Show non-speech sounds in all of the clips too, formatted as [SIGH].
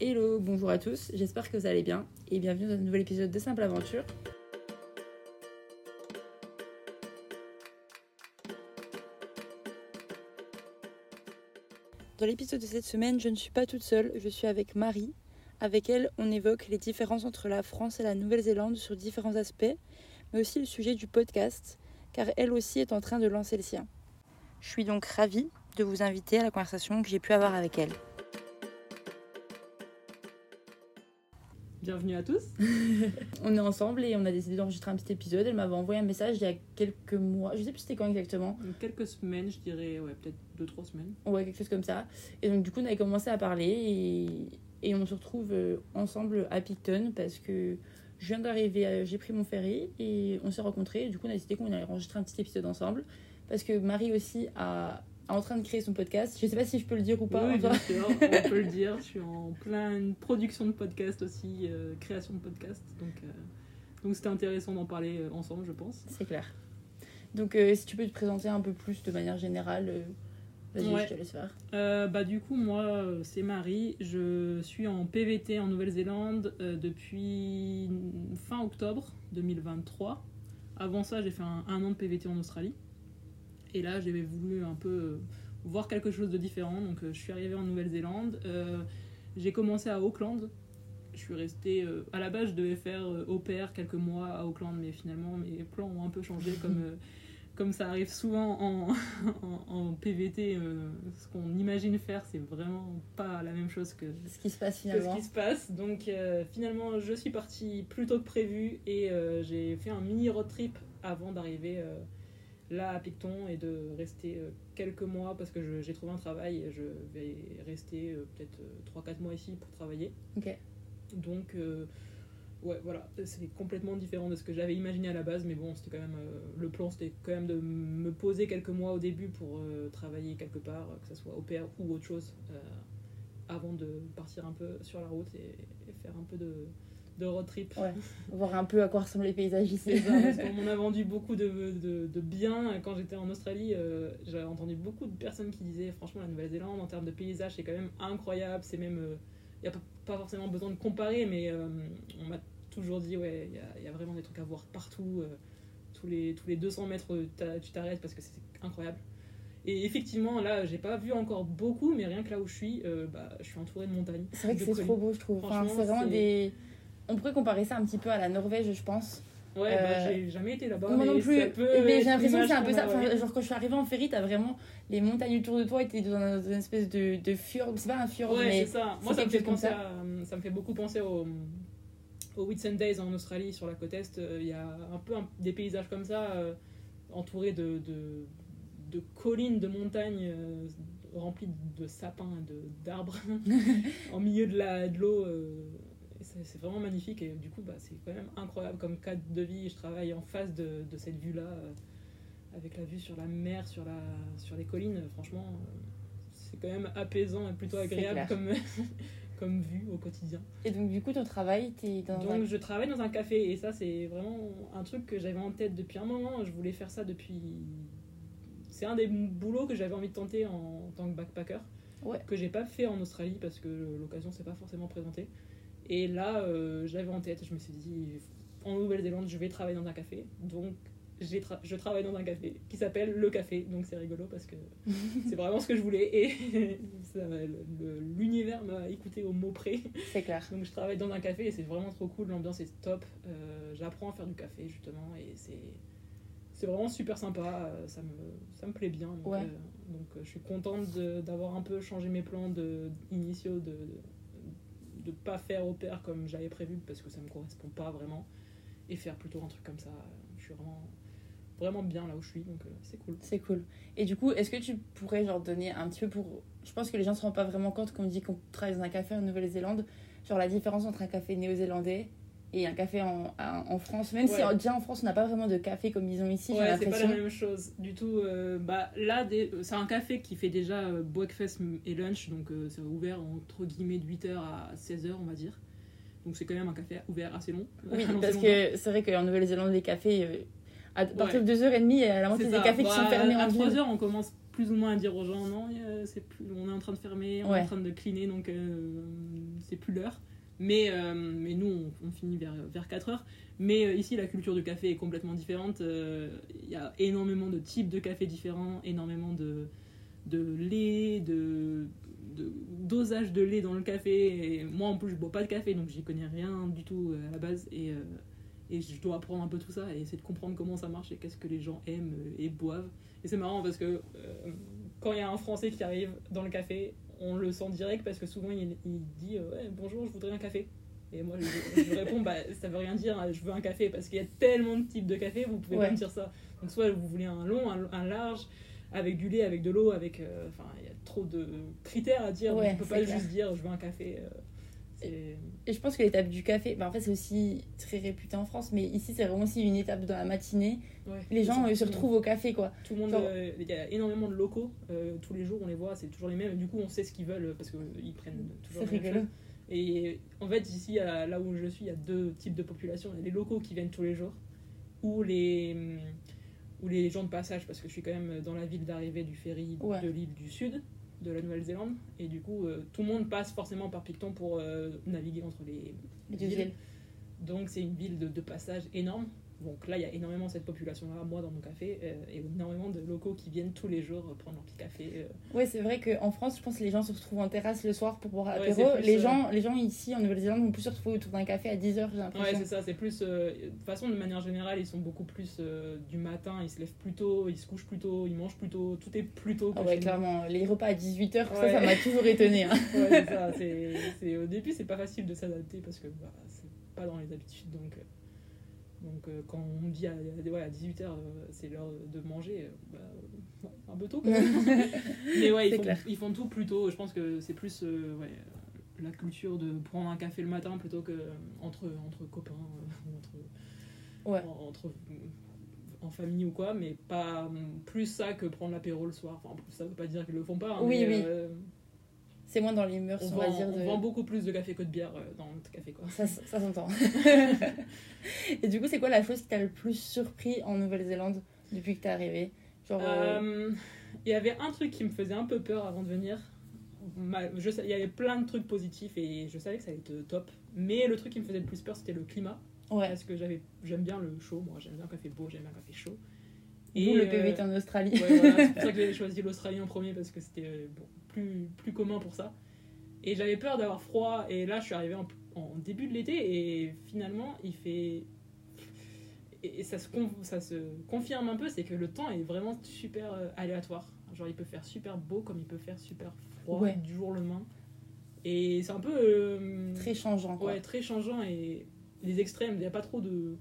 Hello, bonjour à tous, j'espère que vous allez bien et bienvenue dans un nouvel épisode de Simple Aventure. Dans l'épisode de cette semaine, je ne suis pas toute seule, je suis avec Marie. Avec elle, on évoque les différences entre la France et la Nouvelle-Zélande sur différents aspects, mais aussi le sujet du podcast, car elle aussi est en train de lancer le sien. Je suis donc ravie de vous inviter à la conversation que j'ai pu avoir avec elle. Bienvenue à tous. [LAUGHS] on est ensemble et on a décidé d'enregistrer un petit épisode. Elle m'avait envoyé un message il y a quelques mois, je sais plus c'était quand exactement. Quelques semaines, je dirais, ouais, peut-être deux, trois semaines. Ouais, quelque chose comme ça. Et donc du coup, on avait commencé à parler et, et on se retrouve euh, ensemble à Picton parce que je viens d'arriver, euh, j'ai pris mon ferry et on s'est rencontrés. du coup, on a décidé qu'on allait enregistrer un petit épisode ensemble parce que Marie aussi a en train de créer son podcast. Je sais pas si je peux le dire ou pas. Oui, bien sûr, on peut le [LAUGHS] dire. Je suis en pleine production de podcast aussi, euh, création de podcast. Donc, euh, donc c'était intéressant d'en parler euh, ensemble, je pense. C'est clair. Donc, si tu peux te présenter un peu plus de manière générale, vas-y, je te laisse faire. bah, du coup, moi, c'est Marie. Je suis en PVT en Nouvelle-Zélande depuis fin octobre 2023. Avant ça, j'ai fait un, un an de PVT en Australie. Et là, j'avais voulu un peu euh, voir quelque chose de différent. Donc, euh, je suis arrivée en Nouvelle-Zélande. Euh, j'ai commencé à Auckland. Je suis restée. à la base, je devais faire au pair quelques mois à Auckland, mais finalement, mes plans ont un peu changé. comme, [LAUGHS] comme ça arrive souvent en, [LAUGHS] en, PVT, ce qu'on imagine faire, c'est vraiment pas la même chose que ce qui se passe finalement. ce qui se passe. Donc, finalement, je suis partie plus tôt que prévu et j'ai fait un mini road trip avant d'arriver là à Picton et de rester euh, quelques mois parce que j'ai trouvé un travail et je vais rester euh, peut-être 3-4 euh, mois ici pour travailler. Ok. Donc, ouais, voilà, c'est complètement différent de ce que j'avais imaginé à la base, mais bon, c'était quand même. le plan, c'était quand même de me poser quelques mois au début pour travailler quelque part, que ce soit au PR ou autre chose, avant de partir un peu sur la route et faire un peu de de road trip. Ouais, voir un peu à quoi ressemblent les paysages ici. [LAUGHS] On a vendu beaucoup de, de, de bien. Quand j'étais en Australie, euh, j'avais entendu beaucoup de personnes qui disaient franchement, la Nouvelle-Zélande, en termes de paysages, c'est quand même incroyable. C'est même. Il euh, n'y a pas, forcément besoin de comparer, mais euh, on m'a toujours dit ouais, il y, y a, vraiment des trucs à voir partout. tous, les, tous les 200 mètres, tu t'arrêtes parce que c'est incroyable. Et effectivement, là, j'ai pas vu encore beaucoup, mais rien que là où je suis, bah, je suis entourée de montagnes. C'est vrai que c'est trop beau, je trouve. Enfin, c'est vraiment des on pourrait comparer ça un petit peu à la Norvège, je pense. Ouais, bah, euh, j'ai jamais été là-bas. Moi non plus. Mais j'ai l'impression que c'est un peu ça. genre, quand je suis arrivée en ferry, t'as vraiment les montagnes autour de toi et t'es dans une espèce de, de fjord. C'est pas un fjord, ouais, mais. c'est ça. Moi, ça me, fait penser ça. ça me fait beaucoup penser au, au Whitsun Days en Australie, sur la côte Est. Il y a un peu des paysages comme ça, euh, entourés de, de, de, collines, de montagnes. Euh, remplies de sapins, d'arbres, [LAUGHS] en milieu de l'eau. De c'est vraiment magnifique et du coup bah, c'est quand même incroyable comme cadre de vie. Je travaille en face de, de cette vue-là, euh, avec la vue sur la mer, sur, la, sur les collines. Franchement, euh, c'est quand même apaisant et plutôt agréable comme, [LAUGHS] comme vue au quotidien. Et donc du coup ton travail, es dans Donc je travaille dans un café et ça c'est vraiment un truc que j'avais en tête depuis un moment. Je voulais faire ça depuis... C'est un des boulots que j'avais envie de tenter en, tant que backpacker. Ouais. que j'ai pas fait en Australie parce que l'occasion s'est pas forcément présentée. Et là, euh, j'avais en tête, je me suis dit, en Nouvelle-Zélande, je vais travailler dans un café. Donc, je travaille dans un café qui s'appelle Le Café. Donc, c'est rigolo parce que [LAUGHS] c'est vraiment ce que je voulais. Et [LAUGHS] l'univers m'a écouté au mot près. C'est clair. Donc, je travaille dans un café et c'est vraiment trop cool. L'ambiance est top. Euh, j'apprends à faire du café, justement. Et c'est. C'est vraiment super sympa, ça me, ça me plaît bien. Donc, ouais. Euh, donc je suis contente d'avoir un peu changé mes plans de, initiaux de de pas faire au pair comme j'avais prévu parce que ça me correspond pas vraiment et faire plutôt un truc comme ça. Je suis vraiment bien là où je suis donc euh, c'est cool. C'est cool. Et du coup, est-ce que tu pourrais genre donner un petit peu pour je pense que les gens se rendent pas vraiment compte quand on dit qu'on travaille dans un café en Nouvelle-Zélande, genre la différence entre un café néo-zélandais et un café en, en France. Même si déjà en France, on n'a pas vraiment de café comme ils ont ici. Ouais, c'est pas la même chose du tout. Euh, bah, là, c'est un café qui fait déjà euh, breakfast et lunch, donc euh, c'est ouvert entre guillemets de 8h à 16h, on va dire. Donc c'est quand même un café ouvert assez long. Oui, [LAUGHS] parce que c'est vrai qu'en Nouvelle-Zélande, les cafés, à partir de 2h30, la moitié des cafés qui sont bah, fermés à, 3h, on commence plus ou moins à dire aux gens non, c'est plus, on est en train de fermer, on est en train de cleaner, donc c'est plus l'heure. Mais, euh, mais nous, on, finit vers, vers 4 heures. Mais euh, ici, la culture du café est complètement différente. Euh, Il y a énormément de types de café différents, énormément de, de lait, de, de dosage de lait dans le café. Moi, en plus, je bois pas de café, donc j'y connais rien du tout à la base. Et, et je dois apprendre un peu tout ça et essayer de comprendre comment ça marche et qu'est-ce que les gens aiment et boivent. Et c'est marrant parce que quand il y a un Français qui arrive dans le café, on le sent direct parce que souvent il, il dit euh, ouais, bonjour, je voudrais un café. Et moi je, je réponds bah ça veut rien dire, hein, je veux un café parce qu'il y a tellement de types de café, vous pouvez Ouais. pas me dire ça. Donc soit vous voulez un long, un, un large, avec du lait, avec de l'eau, avec euh, enfin il y a trop de critères à dire. donc Ouais, on peut pas clair. juste dire je veux un café. euh, Et je pense que l'étape du café, bah en fait c'est aussi très réputé en France, mais ici c'est vraiment aussi une étape dans la matinée. ouais, Les gens euh, se retrouvent au café quoi. Tout le monde, euh, il y a énormément de locaux. euh, tous les jours, on les voit, c'est toujours les mêmes. Du coup, on sait ce qu'ils veulent parce qu'ils prennent toujours C'est la même rigolo. chose. Et en fait, ici, là où je suis, il y a deux types de populations. Il y a les locaux qui viennent tous les jours ou les, hum, ou les gens de passage parce que je suis quand même dans la ville d'arrivée du ferry Ouais. de l'île du Sud de la Nouvelle-Zélande. Et du coup, euh, tout le monde passe forcément par Picton pour euh, naviguer entre les, Les deux villes. îles. donc c'est une ville de, de passage énorme. Donc là, il y a énormément cette population-là, moi dans mon café, euh, et énormément de locaux qui viennent tous les jours euh, prendre leur petit café. euh. Ouais, c'est vrai qu'en France, je pense que les gens se retrouvent en terrasse le soir pour boire Ouais, l'apéro. plus, les, euh, gens, les gens ici en Nouvelle-Zélande vont plus se retrouver autour d'un café à 10h, j'ai Ouais, l'impression. c'est ça, c'est plus. de toute façon, de manière générale, ils sont beaucoup plus du matin, ils se lèvent plus tôt, ils se couchent plus tôt, ils mangent plus tôt, tout est plus tôt. que Ah ouais, clairement, les repas à 18h, ça, Ouais. ça m'a toujours étonné. Hein. [LAUGHS] Ouais, c'est ça. au début, c'est pas facile de s'adapter parce que bah, c'est pas dans les habitudes. Donc, donc euh, quand on dit à, ouais, à 18h, c'est l'heure de manger, euh, bah, euh, un peu tôt quand [LAUGHS] même. Mais ouais, ils font, ils font tout plus tôt. Je pense que c'est plus euh, ouais, euh, la culture de prendre un café le matin plutôt que euh, entre, entre copains euh, [LAUGHS] entre, Ouais. en, entre, en famille ou quoi, mais pas plus ça que prendre l'apéro le soir. Enfin, ça veut pas dire qu'ils le font pas. hein, Oui, mais, oui. Euh, C'est moins dans les mœurs, on, on, va vend, dire. on De... vend beaucoup plus de café que de bière euh, dans notre café quoi. Ça, ça s'entend. [LAUGHS] Et du coup, c'est quoi la chose qui t'a le plus surpris en Nouvelle-Zélande depuis que t'es arrivé Genre, euh, Euh, Il y avait un truc qui me faisait un peu peur avant de venir. Je Il y avait plein de trucs positifs et je savais que ça allait être top. Mais le truc qui me faisait le plus peur, c'était le climat. ouais. Parce que j'avais- j'aime bien le chaud, moi j'aime bien le café beau, j'aime bien le café chaud. D'où le euh, PVT en Australie. Ouais, voilà, c'est pour ça que [LAUGHS] j'avais choisi l'Australie en premier parce que c'était euh, bon, plus, plus commun pour ça. Et j'avais peur d'avoir froid. Et là, je suis arrivée en, en début de l'été et finalement, il fait. Et ça se, con- ça se confirme un peu, c'est que le temps est vraiment super euh, aléatoire. Genre, il peut faire super beau comme il peut faire super froid Ouais. du jour au lendemain. Et c'est un peu. euh, Très changeant, quoi. ouais, très changeant et les extrêmes, il n'y a pas trop de.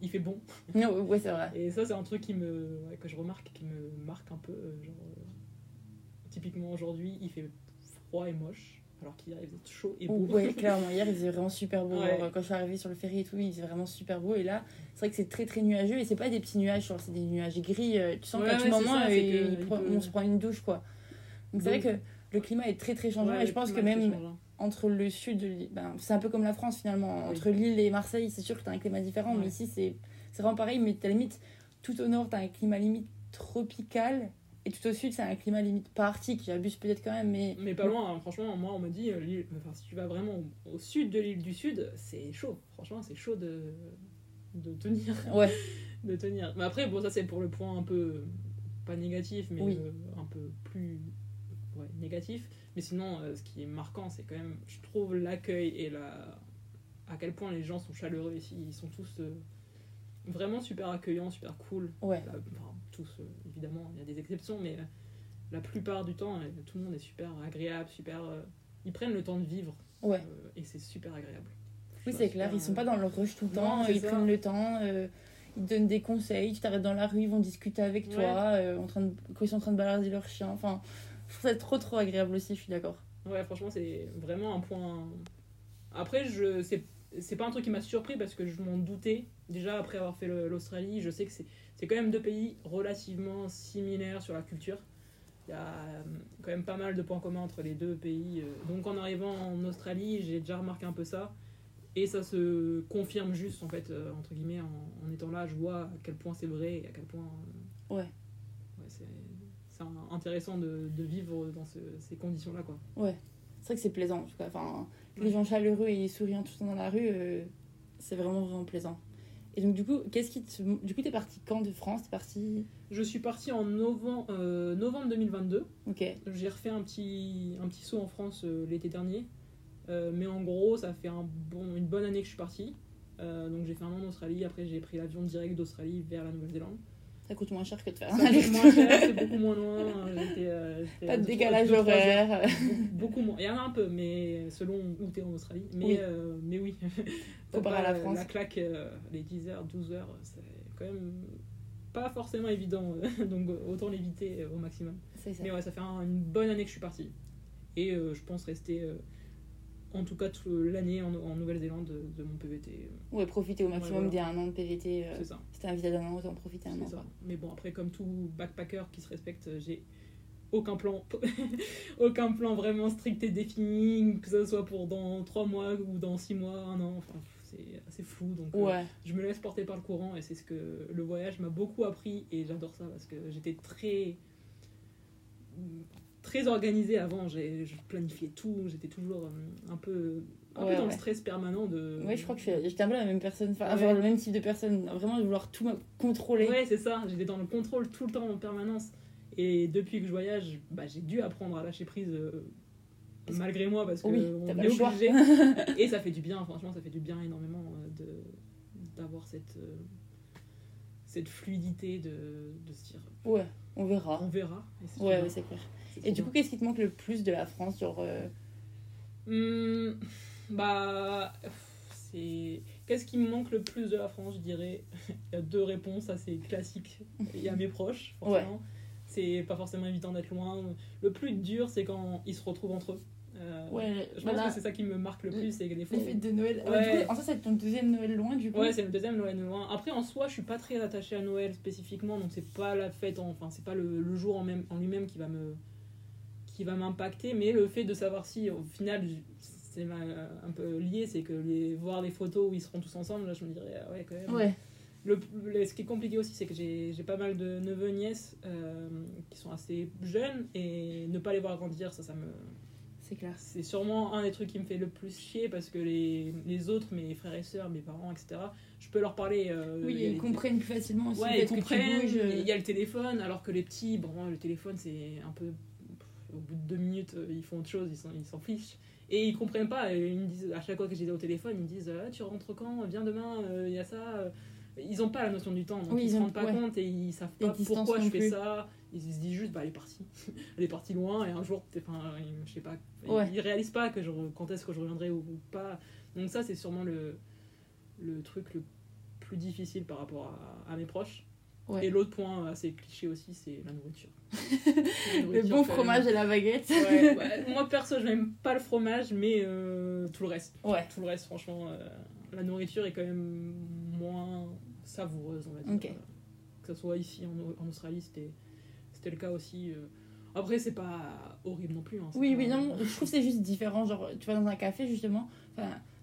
Il fait bon. [LAUGHS] Ouais, c'est vrai. Et ça, c'est un truc qui me, ouais, que je remarque, qui me marque un peu. genre, euh, typiquement aujourd'hui, il fait froid et moche, alors qu'hier il faisait chaud et beau. Ouais, [LAUGHS] clairement. Hier, il faisait vraiment super beau. Ouais. Quand je suis arrivée sur le ferry et tout, il faisait vraiment super beau. Et là, c'est vrai que c'est très très nuageux. Et c'est pas des petits nuages, c'est des nuages gris. euh, Tu sens Ouais, qu'à tout ouais, moment, ça, que il peut- on se prend une douche, quoi. Donc c'est vrai que le climat est très très changeant. Et je pense que même entre le sud, de l'île- ben, c'est un peu comme la France finalement. Oui. Entre l'île et Marseille, c'est sûr que t'as un climat différent. Mais ici, c'est vraiment pareil. Mais t'as limite, tout au nord, t'as un climat limite tropical. Et tout au sud, c'est un climat limite pas arctique. J'abuse peut-être quand même, mais. Mais pas loin, hein. franchement, moi on m'a dit, euh, enfin, si tu vas vraiment au, sud de l'île du Sud, c'est chaud. Franchement, c'est chaud de, de tenir. Ouais, [LAUGHS] de tenir. Mais après, bon, ça c'est pour le point un peu, pas négatif, mais Oui. euh, un peu plus ouais, négatif. Mais sinon, euh, ce qui est marquant, c'est quand même, je trouve, l'accueil et la... à quel point les gens sont chaleureux ici. Ils sont tous euh, vraiment super accueillants, super cool. ouais. Enfin, tous, euh, évidemment, il y a des exceptions, mais euh, la plupart du temps, euh, tout le monde est super agréable, super. euh, ils prennent le temps de vivre Ouais. et c'est super agréable. Oui, c'est clair, ils sont pas dans le rush tout le temps, ils ça. prennent le temps, euh, ils te donnent des conseils, tu t'arrêtes dans la rue, ils vont discuter avec Ouais. toi, euh, en train de, quand ils sont en train de balader leur chien. Enfin, je trouve ça trop trop agréable aussi, je suis d'accord. Ouais, franchement, c'est vraiment un point. Après, je c'est pas un truc qui m'a surpris parce que je m'en doutais. Déjà, après avoir fait l'Australie, je sais que c'est c'est quand même deux pays relativement similaires sur la culture. Il y a euh, quand même pas mal de points communs entre les deux pays. euh. Donc, en arrivant en Australie, j'ai déjà remarqué un peu ça. Et ça se confirme juste, en fait, euh, entre guillemets, en, en étant là, je vois à quel point c'est vrai et à quel point. Ouais. ouais, c'est intéressant de, de vivre dans ce- ces conditions-là, quoi. c'est vrai que c'est plaisant en tout cas. Enfin, les gens chaleureux et souriants tout le temps dans la rue, euh, c'est vraiment vraiment plaisant. Et donc du coup, qu'est-ce qui te... du coup t'es parti quand de France? T'es parti? Je suis partie en novembre, euh, novembre 2022. Ok. J'ai refait un petit, un petit saut en France euh, l'été dernier. Euh, mais en gros, ça fait un bon, une bonne année que je suis partie. Donc j'ai fait un an en Australie. Après, j'ai pris l'avion direct d'Australie vers la Nouvelle-Zélande. Ça coûte moins cher que de faire un Ça aller-retour. moins cher, c'est [LAUGHS] beaucoup moins loin. J'étais, euh, j'étais Pas de décalage deux, horaire. Beaucoup moins. Il y en a un peu, mais selon où tu es en Australie. Mais Oui. euh, mais oui. Comparé [LAUGHS] à la France. La claque, euh, les 10 heures, 12 heures, c'est quand même pas forcément évident. euh, [LAUGHS] donc autant l'éviter euh, au maximum. C'est ça. Mais ouais, ça fait un- une bonne année que je suis partie. Et euh, je pense rester, euh, en tout cas, toute l'année en, en Nouvelle-Zélande de, de mon PVT. Ouais, profiter au maximum Ouais, des un an de PVT. euh, C'est ça. Si t'es invité d'un an, autant en profiter un an. ça. Mais bon, après, comme tout backpacker qui se respecte, euh, j'ai aucun plan, [LAUGHS] aucun plan vraiment strict et défini, que ce soit pour dans 3 mois ou dans 6 mois, un an. Enfin, c'est assez flou. Donc, euh, Ouais. je me laisse porter par le courant et c'est ce que le voyage m'a beaucoup appris et j'adore ça parce que j'étais très très organisée avant J'ai- je planifiais tout j'étais toujours euh, un peu un Ouais, peu dans ouais. le stress permanent de Ouais, je crois que j'étais un peu la même personne, enfin, Ouais. avoir le même type de personne, vraiment de vouloir tout contrôler. ouais c'est ça j'étais dans le contrôle tout le temps en permanence et depuis que je voyage bah, j'ai dû apprendre à lâcher prise euh, malgré moi parce que Oui, on est obligé [LAUGHS] et ça fait du bien franchement ça fait du bien énormément euh, de d'avoir cette euh, cette fluidité de, de se dire Ouais, on verra. on verra et Ouais, ouais, c'est clair. Et du coup, qu'est-ce qui te manque le plus de la France genre, euh, Hmm, bah c'est qu'est-ce qui me manque le plus de la France je dirais? [LAUGHS] Il y a deux réponses assez classiques il y a mes proches forcément c'est pas forcément évident d'être loin le plus dur c'est quand ils se retrouvent entre eux Euh, Ouais, je pense que c'est ça qui me marque le plus c'est que des fois les fêtes de Noël. Ouais. Ouais. du coup, en ça, c'est ton deuxième Noël loin, du coup. Ouais, c'est le deuxième Noël loin. Après, en soi, je suis pas très attachée à Noël spécifiquement, donc c'est pas la fête, en- enfin, c'est pas le, le jour en, même, en lui-même qui va me qui va m'impacter, mais le fait de savoir si, au final, c'est un peu lié, c'est que les, voir des photos où ils seront tous ensemble, là, je me dirais, ah ouais, quand même. Ouais. Le, le- ce qui est compliqué aussi, c'est que j'ai pas mal de neveux nièces euh, qui sont assez jeunes, et ne pas les voir grandir, ça, ça me, c'est clair. c'est sûrement un des trucs qui me fait le plus chier parce que les, les autres, mes frères et sœurs, mes parents, etc., je peux leur parler. euh, Oui, ils les- comprennent plus facilement aussi Ouais, ils comprennent. euh, Il y a le téléphone, alors que les petits, bon, le téléphone, c'est un peu. Au bout de deux minutes, euh, ils font autre chose, ils s'en fichent. Et ils comprennent pas. et Ils me disent, à chaque fois que j'étais au téléphone, ils me disent Ah, Tu rentres quand Viens demain, euh, il y a ça. euh. Ils ont pas la notion du temps, donc Oui, ils ils se rendent pas ouais. compte et ils savent pas pourquoi je fais plus. ça. Ils se disent juste Bah, elle est partie. [LAUGHS] elle est partie loin et un jour, enfin, je sais pas. Ouais. Ils réalisent pas que je, quand est-ce que je reviendrai ou, ou pas. Donc, ça, c'est sûrement le, le truc le plus difficile par rapport à, à mes proches. Ouais. Et l'autre point assez cliché aussi, c'est la nourriture. [LAUGHS] La Le bon fromage et la baguette. Ouais, [LAUGHS] ouais. moi perso, je n'aime pas le fromage, mais euh, tout le reste. Ouais. Tout le reste, franchement, euh, la nourriture est quand même moins savoureuse, on va dire. Que ce soit ici en, en Australie, c'était c'était le cas aussi. euh. Après, c'est pas horrible non plus. hein, Oui, pas- oui, non, je trouve que c'est juste différent. Genre, tu vas dans un café, justement.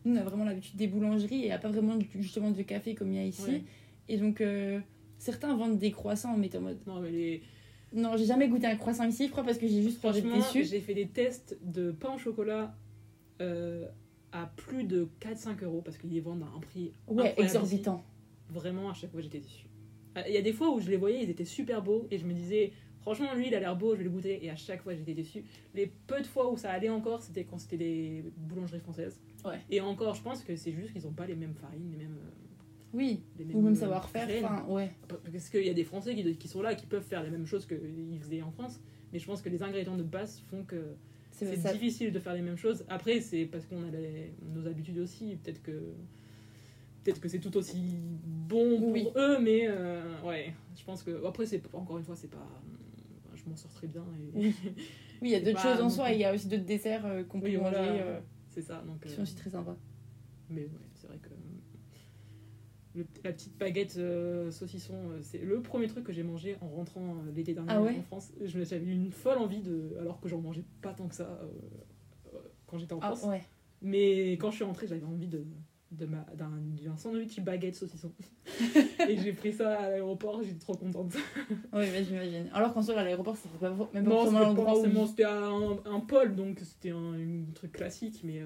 Nous, on a vraiment l'habitude des boulangeries et il n'y a pas vraiment justement de café comme il y a ici. Ouais. Et donc, euh, certains vendent des croissants, mais t'es en mode. Non, mais les... Non, j'ai jamais goûté un croissant ici, je crois, parce que j'ai juste franchement, j'ai fait des tests de pain au chocolat euh, à plus de 4-5 euros parce qu'ils les vendent à un prix Ouais, exorbitant. vraiment à chaque fois j'étais déçue. Euh, Il y a des fois où je les voyais, ils étaient super beaux et je me disais franchement lui il a l'air beau, je vais le goûter et à chaque fois j'étais déçue. Les peu de fois où ça allait encore, c'était quand c'était des boulangeries françaises. Ouais. Et encore, je pense que c'est juste qu'ils ont pas les mêmes farines, les mêmes euh, Oui, ou même savoir-faire. ouais. Parce qu'il y a des Français qui, qui sont là qui peuvent faire les mêmes choses qu'ils faisaient en France, mais je pense que les ingrédients de base font que C'est difficile de faire les mêmes choses. Après, c'est parce qu'on a les- nos habitudes aussi. Peut-être que peut-être que c'est tout aussi bon pour Oui. eux, mais euh, ouais, je pense que après c'est encore une fois c'est pas, je m'en sors très bien et Oui. [LAUGHS] Oui, il y a d'autres choses en soi, il y a aussi d'autres desserts euh, qu'on peut Oui, manger voilà. euh, c'est ça. Donc, qui sont aussi très sympas. mais ouais, le- la petite baguette euh, saucisson, euh, c'est le premier truc que j'ai mangé en rentrant euh, l'été dernier Ah ouais en France. Je- J'avais eu une folle envie de, alors que j'en mangeais pas tant que ça quand j'étais en Ah, France. ouais. Mais quand je suis rentrée, j'avais envie de, de d'un d'un sandwich baguette saucisson [LAUGHS] et j'ai pris ça à l'aéroport j'étais trop contente [LAUGHS] Oui, mais j'imagine. Alors qu'en soi, à l'aéroport, ça fait pas même pas non forcément c'était l'endroit où. forcément c'était un, un pôle donc c'était un, un truc classique mais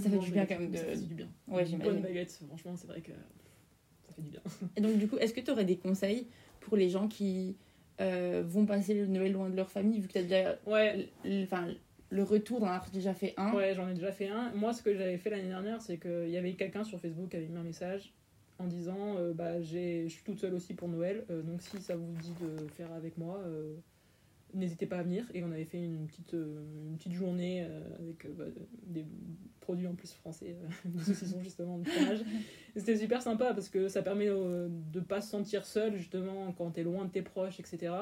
Ça fait du bien quand même de. ça fait du bien Ouais, j'imagine. bonne baguette franchement c'est vrai que ça fait du bien Et donc, du coup, est-ce que tu aurais des conseils pour les gens qui euh, vont passer le Noël loin de leur famille, vu que tu as déjà. ouais Enfin, le retour, d'en avoir déjà fait un? Ouais, j'en ai déjà fait un. Moi, ce que j'avais fait l'année dernière, c'est qu'il y avait quelqu'un sur Facebook qui avait mis un message en disant euh, bah, Je suis toute seule aussi pour Noël, euh, donc si ça vous dit de faire avec moi, euh, n'hésitez pas à venir. Et on avait fait une petite, euh, une petite journée euh, avec euh, bah, des produits en plus français, [LAUGHS] saucissons justement, du fromage. C'était super sympa parce que ça permet de pas se sentir seul justement quand t'es loin de tes proches, etc.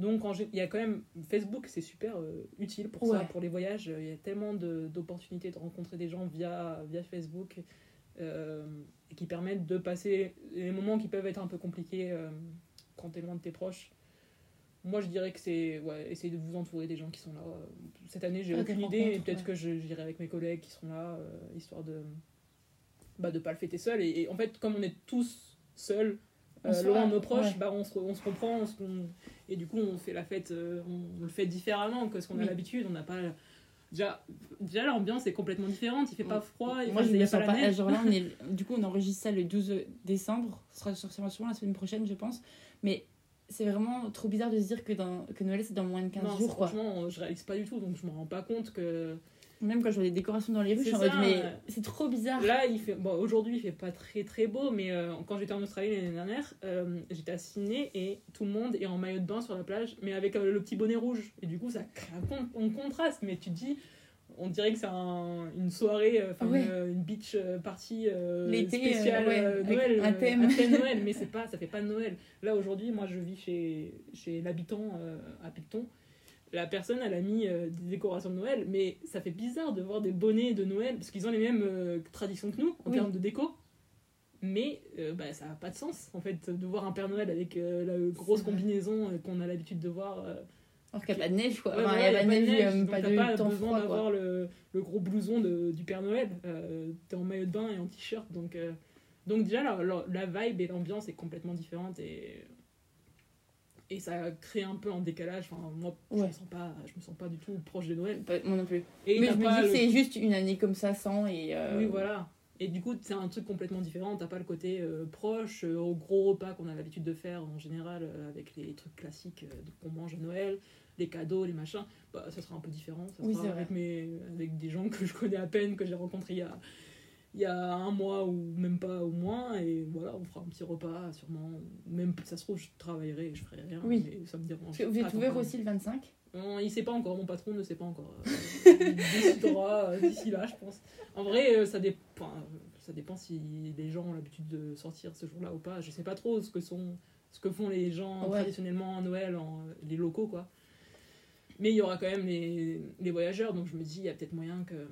Donc il y a quand même Facebook, c'est super euh, utile pour ça, pour les voyages. Il y a tellement de- d'opportunités de, rencontrer des gens via, via Facebook euh, et qui permettent de passer les moments qui peuvent être un peu compliqués euh, quand t'es loin de tes proches. Moi, je dirais que c'est ouais, essayer de vous entourer des gens qui sont là. Cette année, j'ai Ah, aucune idée, peut-être ouais. que je- j'irai avec mes collègues qui seront là, euh, histoire de bah, de pas le fêter seul. Et, et en fait, comme on est tous seuls, euh, loin de nos proches, ouais. bah, on, se, on se comprend, on se- on- et du coup, on fait la fête, euh, on, on le fait différemment que ce qu'on Oui. a l'habitude. On n'a pas déjà, déjà l'ambiance est complètement différente. Il fait pas froid, il Moi, je il y me sens pas pas. neige. Genre là, on [LAUGHS] est... Du coup, on enregistre ça le 12 décembre. Ce sera sûrement la semaine prochaine, je pense. Mais c'est vraiment trop bizarre de se dire que, dans... que Noël, c'est dans moins de 15 Non, jours, quoi. franchement, je réalise pas du tout, donc je me rends pas compte que Même quand je vois des décorations dans les rues, je C'est suis en mode, mais c'est trop bizarre. Là, il fait bon. Aujourd'hui, il fait pas très très beau, mais euh, quand j'étais en Australie l'année dernière, euh, j'étais à Sydney et tout le monde est en maillot de bain sur la plage, mais avec euh, le petit bonnet rouge. Et du coup, ça crée un, con- un contraste. Mais tu te dis, on dirait que c'est un- une soirée, euh, enfin Ouais. une, une beach euh, party euh, euh, spéciale ouais, euh, Noël, un euh, thème. [LAUGHS] Noël, mais c'est pas, ça fait pas Noël. Là aujourd'hui, moi, je vis chez chez l'habitant euh, à Picton. La personne, elle a mis euh, des décorations de Noël, mais ça fait bizarre de voir des bonnets de Noël, parce qu'ils ont les mêmes euh, traditions que nous en Oui. termes de déco. Mais euh, bah, ça n'a pas de sens, en fait, de voir un Père Noël avec euh, la grosse combinaison euh, qu'on a l'habitude de voir. Alors qu'il n'y a pas de neige, quoi. Ouais, Enfin, il voilà, n'y a pas de neige, il donc pas t'as de pas temps besoin d'avoir le, le gros blouson de, du Père Noël. Euh, T'es en maillot de bain et en t-shirt, donc, euh, donc déjà la, la, la vibe et l'ambiance est complètement différente et, et ça crée un peu un décalage. Enfin, moi, je, Ouais. me sens pas, je me sens pas du tout proche de Noël. Pas- Moi non plus. Et mais je me dis que le- c'est juste une année comme ça, sans et. euh, Oui, voilà. Et du coup, c'est un truc complètement différent. T'as pas le côté euh, proche, euh, au gros repas qu'on a l'habitude de faire en général, avec les trucs classiques qu'on mange à Noël, les cadeaux, les machins. Bah, ça sera un peu différent. Ça Oui, sera c'est vrai. avec, mes, avec des gens que je connais à peine, que j'ai rencontrés il y a, il y a un mois ou même pas au moins. Et voilà, on fera un petit repas, sûrement. Même ça se trouve, je travaillerai et je ferai rien. Oui. Mais ça me dérange. Vous êtes ouvert aussi le 25 non, il sait pas encore, mon patron ne sait pas encore. Euh, [LAUGHS] il décidera euh, d'ici là, je pense. En vrai, euh, ça, dépend, ça dépend si les gens ont l'habitude de sortir ce jour-là ou pas. Je sais pas trop ce que, sont, ce que font les gens Ouais. traditionnellement à Noël, en, les locaux, quoi. Mais il y aura quand même les, les voyageurs, donc je me dis, il y a peut-être moyen que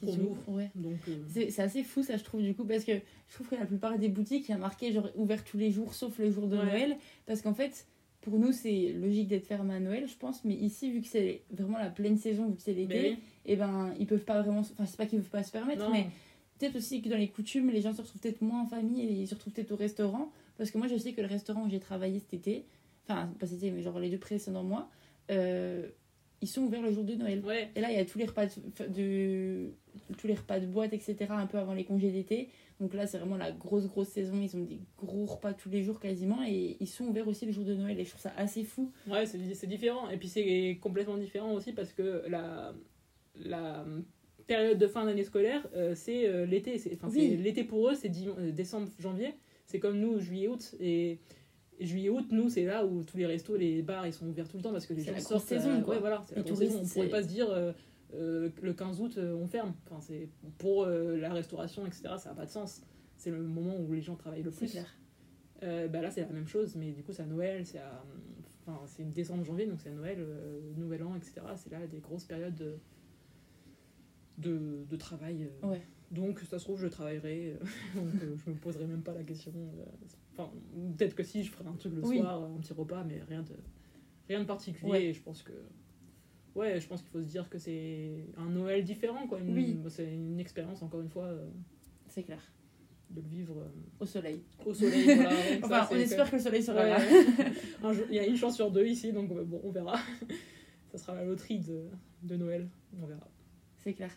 qu'on ouvre. Ouais. Donc, euh, C'est c'est assez fou ça je trouve du coup parce que je trouve que la plupart des boutiques il y a marqué genre ouvert tous les jours sauf le jour de Ouais. Noël parce qu'en fait pour nous c'est logique d'être fermé à Noël je pense mais ici vu que c'est vraiment la pleine saison vu que c'est l'été mais oui. et ben ils peuvent pas vraiment enfin c'est pas qu'ils peuvent pas se permettre Non. mais peut-être aussi que dans les coutumes les gens se retrouvent peut-être moins en famille et ils se retrouvent peut-être au restaurant parce que moi je sais que le restaurant où j'ai travaillé cet été enfin pas cet été mais genre les deux précédents mois euh, ils sont ouverts le jour de Noël Ouais, et là, il y a tous les repas de, de- tous les repas de boîte, etc., un peu avant les congés d'été. Donc là, c'est vraiment la grosse, grosse saison. Ils ont des gros repas tous les jours quasiment. Et ils sont ouverts aussi le jour de Noël. Et je trouve ça assez fou. Ouais, c'est différent. Et puis c'est complètement différent aussi parce que la, la période de fin d'année scolaire, euh, c'est euh, l'été. Enfin, Oui. L'été pour eux, c'est décembre, janvier. C'est comme nous, juillet, août. Et juillet, août, nous, c'est là où tous les restos, les bars, ils sont ouverts tout le temps parce que les C'est gens la sortent. saison, euh, quoi. ouais, voilà, c'est la touristes, saison. On pourrait c'est- pas se dire euh, euh, le 15 août, on ferme. Enfin, c'est pour la restauration, etc. Ça n'a pas de sens. C'est le moment où les gens travaillent le C'est plus. clair. Bah là c'est la même chose mais du coup c'est à Noël c'est à enfin c'est décembre janvier donc c'est à Noël Nouvel An etc c'est là des grosses périodes de de, de travail. Ouais. donc ça se trouve je travaillerai [LAUGHS] donc euh, je me poserai même pas la question euh, enfin peut-être que si je ferai un truc le Oui. soir un petit repas mais rien de rien de particulier Ouais. et je pense que ouais, je pense qu'il faut se dire que c'est un Noël différent, quoi. Une- Oui. C'est une expérience, encore une fois, euh, C'est clair. de le vivre euh, Au soleil. au soleil. voilà. [LAUGHS] Donc ça, Enfin, on espère que le soleil sera Ouais. là. [LAUGHS] Un jour- Il y a une chance sur deux ici, donc euh, bon, on verra. [LAUGHS] ça sera la loterie de, de Noël, on verra. C'est clair.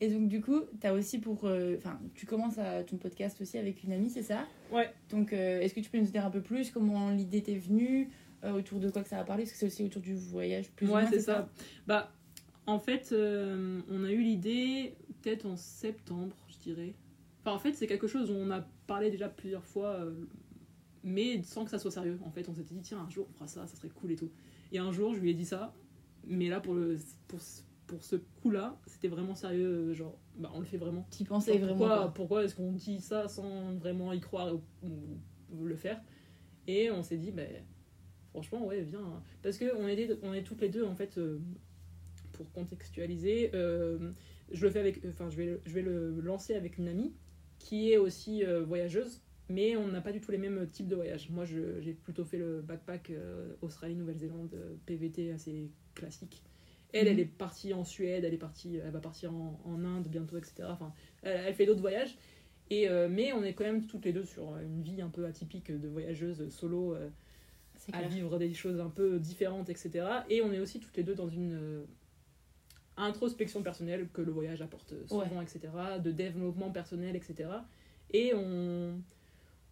Et donc, du coup, as aussi pour. euh, Enfin, tu commences à ton podcast aussi avec une amie, c'est ça? Ouais. Donc, euh, est-ce que tu peux nous dire un peu plus comment l'idée t'est venue euh, Autour de quoi que ça a parlé? Parce que c'est aussi autour du voyage, plus ou ouais, c'est ça? Bah, en fait, on a eu l'idée peut-être en septembre, je dirais. Enfin, en fait, c'est quelque chose où on a parlé déjà plusieurs fois, mais sans que ça soit sérieux. En fait, on s'était dit, tiens, un jour, on fera ça, ça serait cool et tout. Et un jour, je lui ai dit ça, mais là, pour, le, pour, pour ce coup-là, c'était vraiment sérieux. euh, Genre, bah, on le fait vraiment. T'y pensais Genre, vraiment pourquoi, quoi. pourquoi est-ce qu'on dit ça sans vraiment y croire ou, ou- ou le faire? Et on s'est dit, ben, franchement, ouais, viens. Parce qu'on est, on est toutes les deux, en fait, euh, pour contextualiser, euh, je le fais avec. Enfin, je vais, le- je vais le lancer avec une amie qui est aussi euh, voyageuse, mais on n'a pas du tout les mêmes types de voyages. Moi, j'ai plutôt fait le backpack Australie, Nouvelle-Zélande, euh, PVT assez classique. Elle, Mhm. elle est partie en Suède, elle est partie, elle va partir en, en Inde bientôt, etc. Enfin, elle, elle fait d'autres voyages. Et, euh, mais on est quand même toutes les deux sur une vie un peu atypique de voyageuse solo, euh, à clair. vivre des choses un peu différentes, etc. Et on est aussi toutes les deux dans une euh, introspection personnelle que le voyage apporte souvent, etc. De développement personnel, etc. Et on,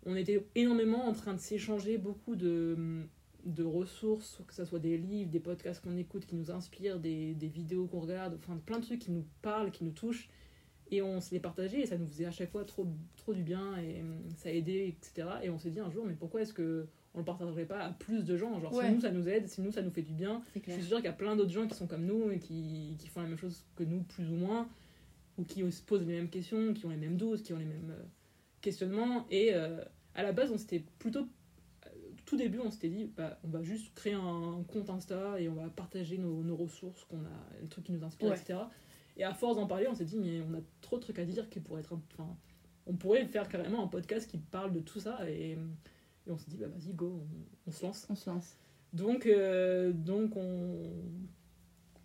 on était énormément en train de s'échanger beaucoup de, de ressources, que ce soit des livres, des podcasts qu'on écoute qui nous inspirent, des, des vidéos qu'on regarde, enfin plein de trucs qui nous parlent, qui nous touchent. Et on se les partageait et ça nous faisait à chaque fois trop, trop du bien et hum, ça aidait, etc. Et on s'est dit un jour, mais pourquoi est-ce que on le partagerait pas à plus de gens? Genre, Ouais. si nous ça nous aide, si nous ça nous fait du bien, je suis sûre qu'il y a plein d'autres gens qui sont comme nous et qui, qui font la même chose que nous, plus ou moins, ou qui se posent les mêmes questions, qui ont les mêmes doutes, qui ont les mêmes euh, questionnements. Et euh, à la base, on s'était plutôt. Tout début, on s'était dit, bah, on va juste créer un compte Insta et on va partager nos, nos ressources, qu'on a, les trucs qui nous inspirent, Ouais. etc. Et à force d'en parler, on s'est dit, mais on a trop de trucs à dire qui pourraient être. Enfin, on pourrait faire carrément un podcast qui parle de tout ça. Et, et on s'est dit, bah, vas-y, go, on- on se lance. On se lance. Donc, euh, donc on,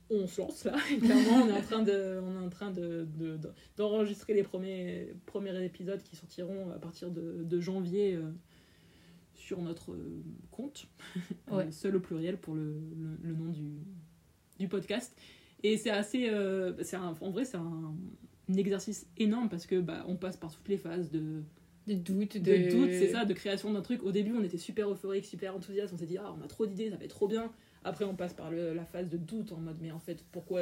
on se lance là. Et [LAUGHS] clairement, on est en train de, on est en train de, de- de- d'enregistrer les premiers, premiers épisodes qui sortiront à partir de, de janvier euh, sur notre euh, compte. [LAUGHS] Ouais. Euh, seul au pluriel pour le, le, le nom du, du podcast. Et c'est assez. euh, un- en vrai, c'est un, un exercice énorme parce que bah, on passe par toutes les phases de De doute, de de. doute, c'est ça, de création d'un truc. Au début, on était super euphorique, super enthousiaste, on s'est dit, ah, on a trop d'idées, ça va être trop bien. Après, on passe par le- la phase de doute en mode, mais en fait, pourquoi,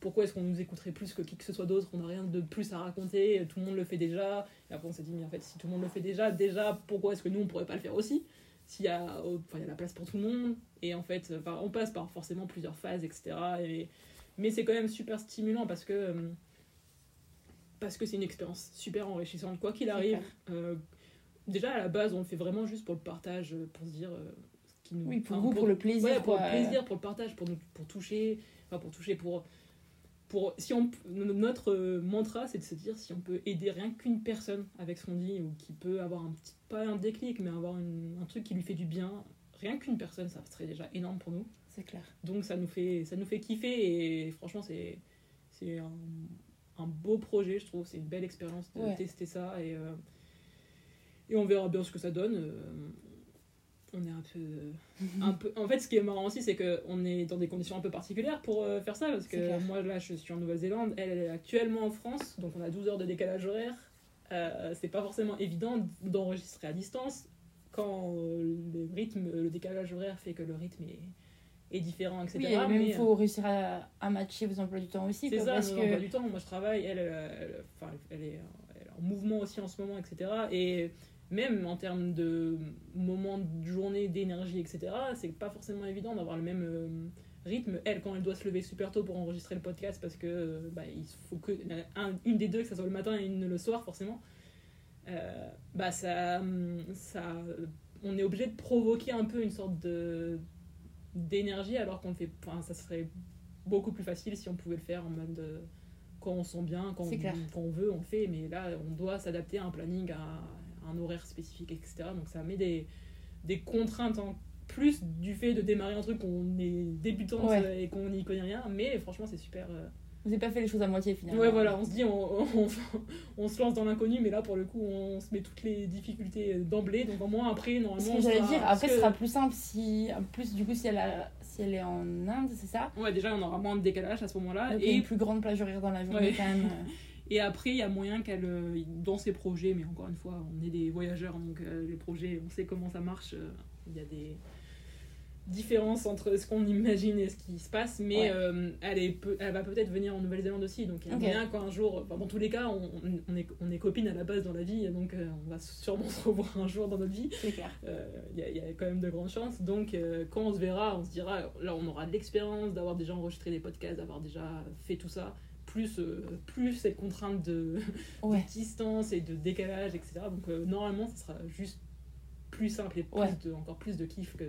pourquoi est-ce qu'on nous écouterait plus que qui que ce soit d'autre On n'a rien de plus à raconter, tout le monde le fait déjà. Et après, on s'est dit, mais en fait, si tout le monde le fait déjà, déjà, pourquoi est-ce que nous, on pourrait pas le faire aussi? S'il y, a, enfin, y a la place pour tout le monde. Et en fait, enfin, on passe par forcément plusieurs phases, etc. Et, mais c'est quand même super stimulant parce que. euh, Parce que c'est une expérience super enrichissante, quoi qu'il arrive. Euh, déjà à la base on le fait vraiment juste pour le partage euh, pour se dire euh, ce qui nous Oui, pour enfin, vous, pour le plaisir. ouais, pour quoi. le plaisir pour le partage pour nous pour toucher enfin pour toucher pour pour si on notre euh, mantra c'est de se dire si on peut aider rien qu'une personne avec ce qu'on dit ou qui peut avoir un petit pas un déclic mais avoir une- un truc qui lui fait du bien rien qu'une personne ça serait déjà énorme pour nous C'est clair. donc ça nous fait ça nous fait kiffer et franchement c'est c'est un, un beau projet je trouve c'est une belle expérience de Ouais. tester ça et euh, et on verra bien ce que ça donne Euh, on est un peu un peu en fait ce qui est marrant aussi c'est que on est dans des conditions un peu particulières pour euh, faire ça parce que moi là je suis en Nouvelle-Zélande elle, elle est actuellement en France donc on a 12 heures de décalage horaire Euh, c'est pas forcément évident d'enregistrer à distance quand euh, le rythme le décalage horaire fait que le rythme est, est différent etc Oui, et même il faut réussir à, à matcher vos emplois du temps aussi. c'est ça, parce nos que... emplois du temps. Moi, je travaille, elle, elle, elle- elle est en mouvement aussi en ce moment, etc. Et même en termes de moments de journée, d'énergie, etc., c'est pas forcément évident d'avoir le même euh, rythme. Elle, quand elle doit se lever super tôt pour enregistrer le podcast, parce que euh, bah, il faut que un- une des deux, que ça soit le matin et une le soir, forcément, euh, bah, ça, ça, on est obligé de provoquer un peu une sorte de d'énergie alors qu'on le fait enfin, ça serait beaucoup plus facile si on pouvait le faire en mode euh, quand on sent bien quand, on, quand on veut on le fait mais là on doit s'adapter à un planning à, un horaire spécifique etc donc ça met des, des contraintes en plus du fait de démarrer un truc qu'on est débutante Ouais. euh, et qu'on n'y connaît rien, mais franchement, c'est super. euh, Vous n'avez pas fait les choses à moitié finalement. Ouais, voilà, on se dit, on, on, [LAUGHS] on se lance dans l'inconnu, mais là, pour le coup, on se met toutes les difficultés euh, d'emblée, donc au moins, après, Ce normalement. que on j'allais dire, après que- ce sera plus simple si. En plus, du coup, si elle, a... si elle est en Inde, c'est ça? Ouais, déjà, on aura moins de décalage à ce moment-là. Donc, Et une plus grande plage horaire dans la journée Ouais. quand même. [LAUGHS] Et après, il y a moyen qu'elle, euh, dans ses projets, mais encore une fois, on est des voyageurs, donc euh, les projets, on sait comment ça marche. euh, Il y a des différences entre ce qu'on imagine et ce qui se passe, mais Ouais. euh, elle, est peu- elle va peut-être venir en Nouvelle-Zélande aussi, donc il y a moyen qu'un jour, enfin, dans tous les cas, on, est, on est copines à la base dans la vie, donc on va sûrement [LAUGHS] se revoir un jour dans notre vie. C'est clair. Il y, a- il y a quand même de grandes chances. Donc, quand on se verra, on se dira, là, on aura de l'expérience d'avoir déjà enregistré des podcasts, d'avoir déjà fait tout ça, plus, euh, plus cette contrainte de, Ouais. de distance et de décalage, etc. Donc, euh, normalement, ça sera juste plus simple et plus Ouais. de, encore plus de kiff que,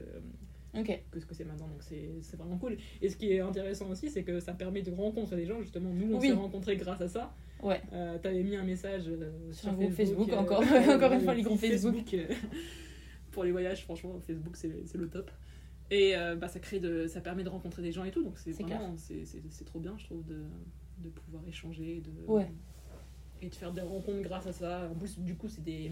que ce que c'est maintenant. Donc, c'est vraiment cool. Et ce qui est intéressant aussi, c'est que ça permet de rencontrer des gens. Justement, nous, on Oui. s'est rencontrés grâce à ça. Ouais. Euh, T'avais mis un message euh, Sur Facebook, encore- [LAUGHS] [LAUGHS] encore une fois, les groupes Facebook, [LAUGHS] pour les voyages, franchement, Facebook, c'est le top. Et euh, bah, ça, crée de, ça permet de rencontrer des gens et tout, donc c'est vraiment c'est- trop bien, je trouve, de, de pouvoir échanger de, Ouais. et de faire des rencontres grâce à ça. En plus, du coup, c'est des,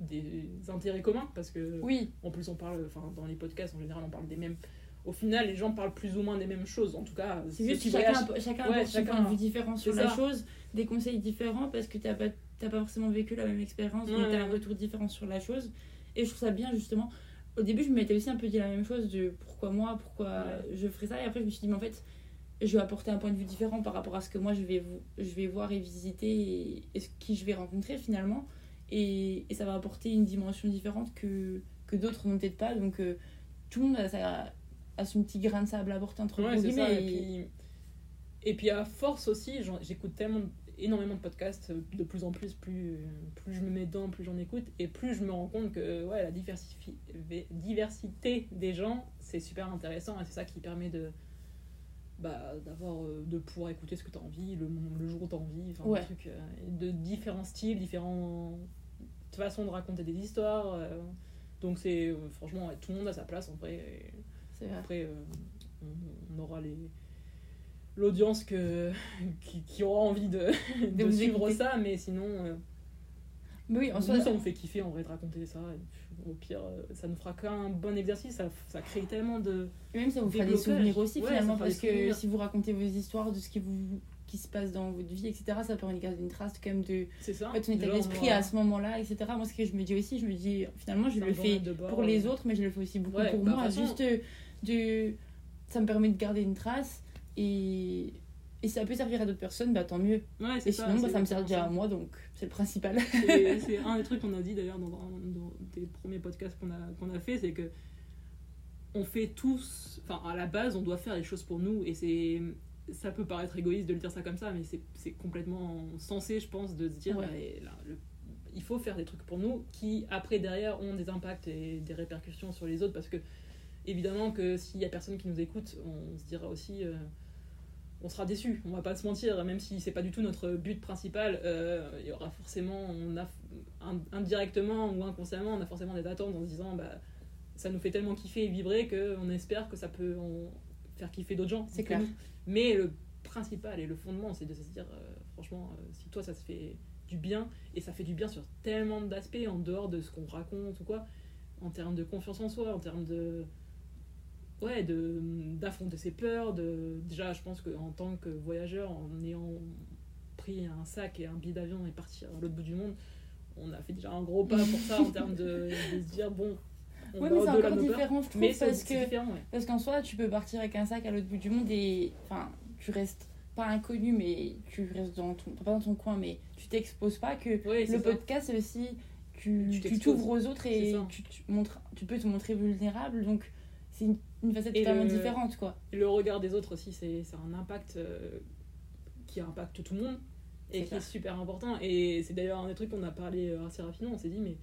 des intérêts communs, parce que Oui, en plus, on parle, enfin, dans les podcasts, en général, on parle des mêmes. Au final, les gens parlent plus ou moins des mêmes choses, en tout cas. c'est juste qui que chacun, voyagent- chacun Ouais, chacun- point de vue différent sur c'est la ça. chose, des conseils différents parce que t'as pas, t'as pas forcément vécu la même expérience, donc Ouais, t'as un ouais. retour différent sur la chose. Et je trouve ça bien justement. Au début, je m'étais aussi un peu dit la même chose de pourquoi moi, pourquoi Ouais. je ferais ça. Et après, je me suis dit, mais en fait, je vais apporter un point de vue différent par rapport à ce que moi je vais, je vais voir et visiter et, et ce qui je vais rencontrer finalement. Et, et ça va apporter une dimension différente que, que d'autres n'ont peut-être pas. Donc, euh, tout le monde a, sa- a son petit grain de sable à apporter entre Ouais, guillemets. ça. et- puis, et puis à force aussi, j'écoute tellement énormément de podcasts, de plus en plus, plus, plus je me mets dedans, plus j'en écoute, et plus je me rends compte que ouais, la diversité des gens, c'est super intéressant, et c'est ça qui permet de bah, d'avoir euh, de pouvoir écouter ce que tu as envie, le, le jour où tu as envie, enfin, Ouais. euh, de différents styles, différentes façons de raconter des histoires. euh, donc c'est franchement, tout le monde a sa place en vrai. et- après, euh, on, on aura les l'audience que [LAUGHS] qui, qui aura envie de, [LAUGHS] de, suivre écouter. ça, mais sinon, euh, Mais oui, en nous, soi, ça nous fait kiffer en vrai de raconter ça. Et au pire, euh, ça nous fera qu'un bon exercice. Ça, ça crée tellement de. Et même ça vous fera des souvenirs aussi Ouais, finalement parce que si vous racontez vos histoires de ce qui vous qui se passe dans votre vie etc ça permet de garder une trace quand même de C'est ça. en fait, ton état d'esprit à ce moment-là etc moi ce que je me dis aussi je me dis finalement je le fais bord, pour les autres mais je le fais aussi beaucoup Ouais, pour bah, moi façon- juste euh, de ça me permet de garder une trace et et si ça peut servir à d'autres personnes bah tant mieux Ouais, et ça. sinon bah, ça me sert déjà à moi donc c'est le principal. C'est un des trucs qu'on a dit d'ailleurs dans, des premiers podcasts qu'on a, qu'on a fait, c'est que on fait tous, enfin à la base, on doit faire les choses pour nous et c'est ça peut paraître égoïste de le dire ça comme ça, mais c'est- c'est complètement sensé, je pense, de se dire Ouais. et là, le- il faut faire des trucs pour nous qui, après, derrière, ont des impacts et des répercussions sur les autres parce que, évidemment, que s'il y a personne qui nous écoute, on se dira aussi. euh, on sera déçu, on va pas se mentir, même si c'est pas du tout notre but principal, euh, il y aura forcément, on a in- indirectement ou inconsciemment, on a forcément des attentes en se disant bah ça nous fait tellement kiffer et vibrer qu'on espère que ça peut en faire kiffer d'autres gens. C'est clair. nous. Mais le principal et le fondement, c'est de se dire euh, franchement, euh, si toi ça se fait du bien et ça fait du bien sur tellement d'aspects en dehors de ce qu'on raconte ou quoi, en termes de confiance en soi, en termes de ouais de d'affronter ses peurs de déjà je pense qu'en tant que voyageur en ayant pris un sac et un billet d'avion et partir à l'autre bout du monde on a fait déjà un gros pas pour ça en termes de, de se dire bon on oui mais c'est encore différent je trouve mais parce que ouais. Parce qu'en soi, tu peux partir avec un sac à l'autre bout du monde et. Enfin, tu restes pas inconnu, mais tu restes dans ton. Pas dans ton coin, mais tu t'exposes pas. Que le podcast, c'est aussi. Tu Tu t'ouvres aux autres et tu, tu montres, tu peux te montrer vulnérable. Donc, c'est une, une facette Et totalement le- différente, quoi. Le regard des autres aussi, c'est un impact euh, qui impacte tout le monde et qui clair. est super important. Et c'est d'ailleurs un des trucs qu'on a parlé euh, assez rapidement. On s'est dit, mais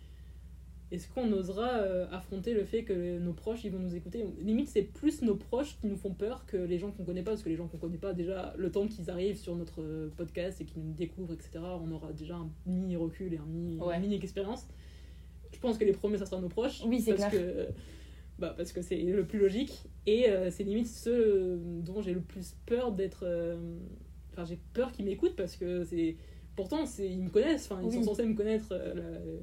est-ce qu'on osera euh, affronter le fait que nos proches ils vont nous écouter? Limite, c'est plus nos proches qui nous font peur que les gens qu'on connaît pas, parce que les gens qu'on connaît pas, déjà, le temps qu'ils arrivent sur notre euh, podcast et qu'ils nous découvrent, etc., on aura déjà un mini recul et un mini, Ouais. une mini expérience. Je pense que les premiers, ça sera nos proches. Oui, c'est clair. que bah, parce que c'est le plus logique. Et euh, c'est limite ceux dont j'ai le plus peur d'être. euh, Enfin, j'ai peur qu'ils m'écoutent parce que c'est. Pourtant, c'est... ils me connaissent, enfin, ils Oui. sont censés me connaître. euh,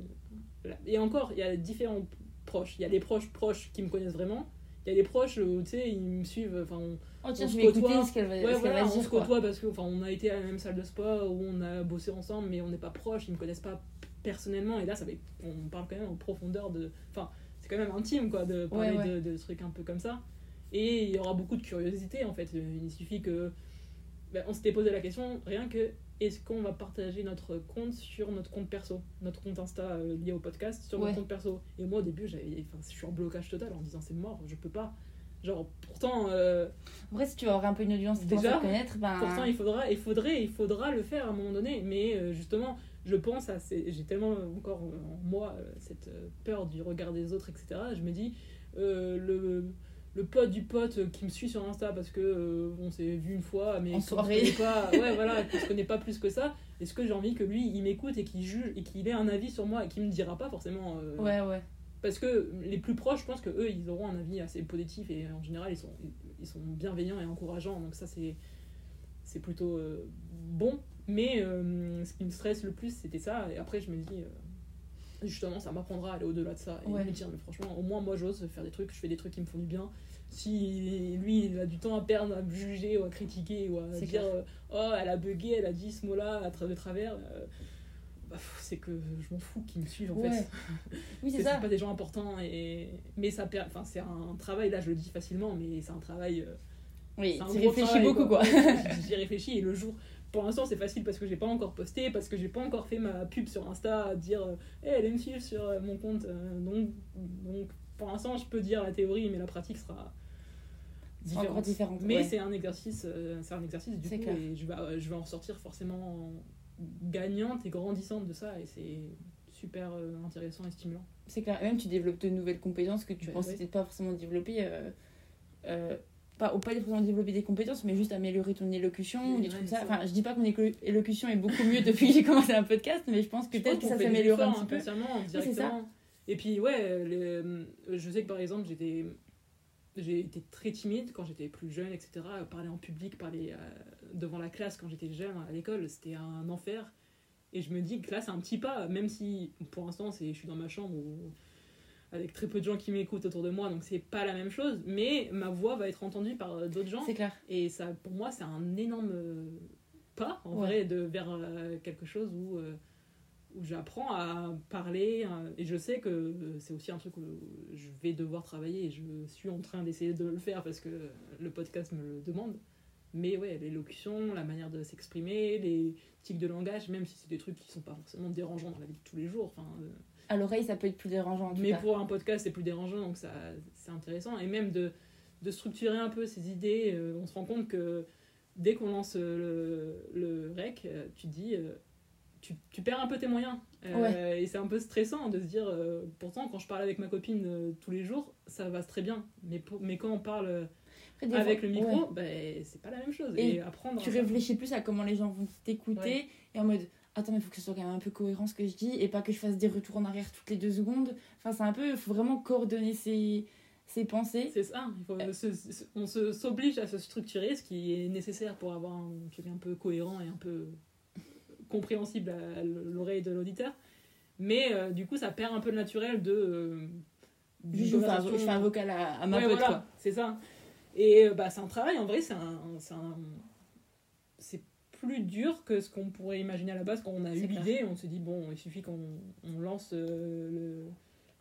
la- la- Et encore, il y a différents proches. Il y a les proches proches qui me connaissent vraiment. Il y a les proches où, tu sais, ils me suivent. Enfin, on- Oh, tiens, On je se côtoie. ce va, Ouais, ce voilà, on se côtoie parce que enfin on a été à la même salle de sport où on a bossé ensemble mais on n'est pas proches ils me connaissent pas personnellement et là ça on parle quand même en profondeur de enfin quand même intime quoi de parler Ouais, De, de trucs un peu comme ça. Et il y aura beaucoup de curiosité en fait. Il suffit que ben, on s'était posé la question rien que est-ce qu'on va partager notre compte sur notre compte perso notre compte Insta euh, lié au podcast sur Ouais. notre compte perso? Et moi au début j'avais enfin je suis en blocage total en disant c'est mort je peux pas genre pourtant euh, En vrai, si tu veux avoir un peu une audience Déjà, connaître, ben. Pourtant, il faudra, il faudrait, il faudra le faire à un moment donné. Mais euh, justement, je pense à, ces- j'ai tellement encore en moi euh, cette euh, peur du regard des autres, etc. Je me dis, euh, le, le pote du pote qui me suit sur Insta parce que on s'est vu une fois, mais En qu'on se soirée. connaît pas, [LAUGHS] ouais, voilà, qu'on se connaît pas plus que ça. Est-ce que j'ai envie que lui, il m'écoute et qu'il juge et qu'il ait un avis sur moi et qu'il me dira pas forcément. Ouais, ouais. Parce que les plus proches, je pense que eux, ils auront un avis assez positif et en général, ils sont, ils sont bienveillants et encourageants. Donc ça, c'est, c'est plutôt euh, bon. Mais euh, ce qui me stresse le plus, c'était ça. Et après, je me dis, euh, justement, ça m'apprendra à aller au-delà de ça. Et Ouais. me dire, mais franchement, au moins, moi, j'ose faire des trucs. Je fais des trucs qui me font du bien. Si lui, il a du temps à perdre à me juger ou à critiquer ou à dire, oh, elle a bugué, elle a dit ce mot-là à tra- de travers. Bah, c'est que je m'en fous qu'ils me suivent en Ouais. fait [LAUGHS] Oui, c'est ça. pas des gens importants et mais ça per- enfin c'est un travail là je le dis facilement mais c'est un travail euh, Oui, tu réfléchis travail, beaucoup, quoi. [LAUGHS] j'y réfléchis et le jour pour l'instant c'est facile parce que j'ai pas encore posté parce que j'ai pas encore fait ma pub sur Insta à dire euh, hey, allez me suivre sur euh, mon compte euh, donc donc pour l'instant je peux dire la théorie mais la pratique sera encore différente mais ouais. c'est un exercice euh, c'est un exercice du coup clair. et je vais je vais en ressortir forcément gagnante et grandissante de ça et c'est super euh, intéressant et stimulant C'est clair. Et même, tu développes de nouvelles compétences que tu Ouais, pensais ouais. pas forcément développer. euh, euh, pas, ou pas forcément développer des compétences, mais juste améliorer ton élocution ou des trucs ouais, ça. ça. Enfin, je dis pas que mon élo- élocution est beaucoup mieux depuis que j'ai commencé un podcast, mais je pense que peut-être que ça s'améliore un petit peu. directement. Et puis, ouais, je sais que par exemple, j'étais. J'ai été très timide quand j'étais plus jeune, etc. Parler en public, parler euh, devant la classe quand j'étais jeune à l'école, c'était un enfer. Et je me dis que là, c'est un petit pas, même si pour l'instant, je suis dans ma chambre où- avec très peu de gens qui m'écoutent autour de moi, donc c'est pas la même chose. Mais ma voix va être entendue par euh, d'autres gens. C'est clair. Et ça, pour moi, c'est un énorme pas, en Ouais. vrai, de, vers euh, quelque chose où, euh, où j'apprends à parler. euh, et je sais que euh, c'est aussi un truc où je vais devoir travailler. Et je suis en train d'essayer de le faire parce que le podcast me le demande. Mais ouais, l'élocution, la manière de s'exprimer, les tics de langage, même si c'est des trucs qui sont pas forcément dérangeants dans la vie de tous les jours. Enfin, euh, À l'oreille, ça peut être plus dérangeant en tout mais cas. pour un podcast, c'est plus dérangeant, donc ça, c'est intéressant. Et même de, de structurer un peu ses idées, euh, on se rend compte que dès qu'on lance le, le rec, tu te dis, tu, tu perds un peu tes moyens. Euh, Et c'est un peu stressant de se dire, euh, pourtant, quand je parle avec ma copine euh, tous les jours, ça va très bien. Mais, pour- mais quand on parle Après, avec fois- le micro, ouais. ben, c'est pas la même chose. Et Et, apprendre. tu réfléchis plus à comment les gens vont t'écouter Ouais. et en mode attends mais il faut que ce soit quand même un peu cohérent ce que je dis et pas que je fasse des retours en arrière toutes les deux secondes enfin c'est un peu il faut vraiment coordonner ses, ses pensées C'est ça, il faut se- se- on s'oblige à se structurer, ce qui est nécessaire pour avoir un un peu cohérent et un peu compréhensible à l'oreille de l'auditeur. Mais euh, du coup, ça perd un peu le naturel de. euh, juste je fais, un, je fais un vocal à, à ma Ouais, pote voilà, quoi C'est ça. Et euh, bah, c'est un travail, en vrai, c'est un. c'est plus dur que ce qu'on pourrait imaginer à la base quand on a eu l'idée. On se dit, bon, il suffit qu'on on lance le,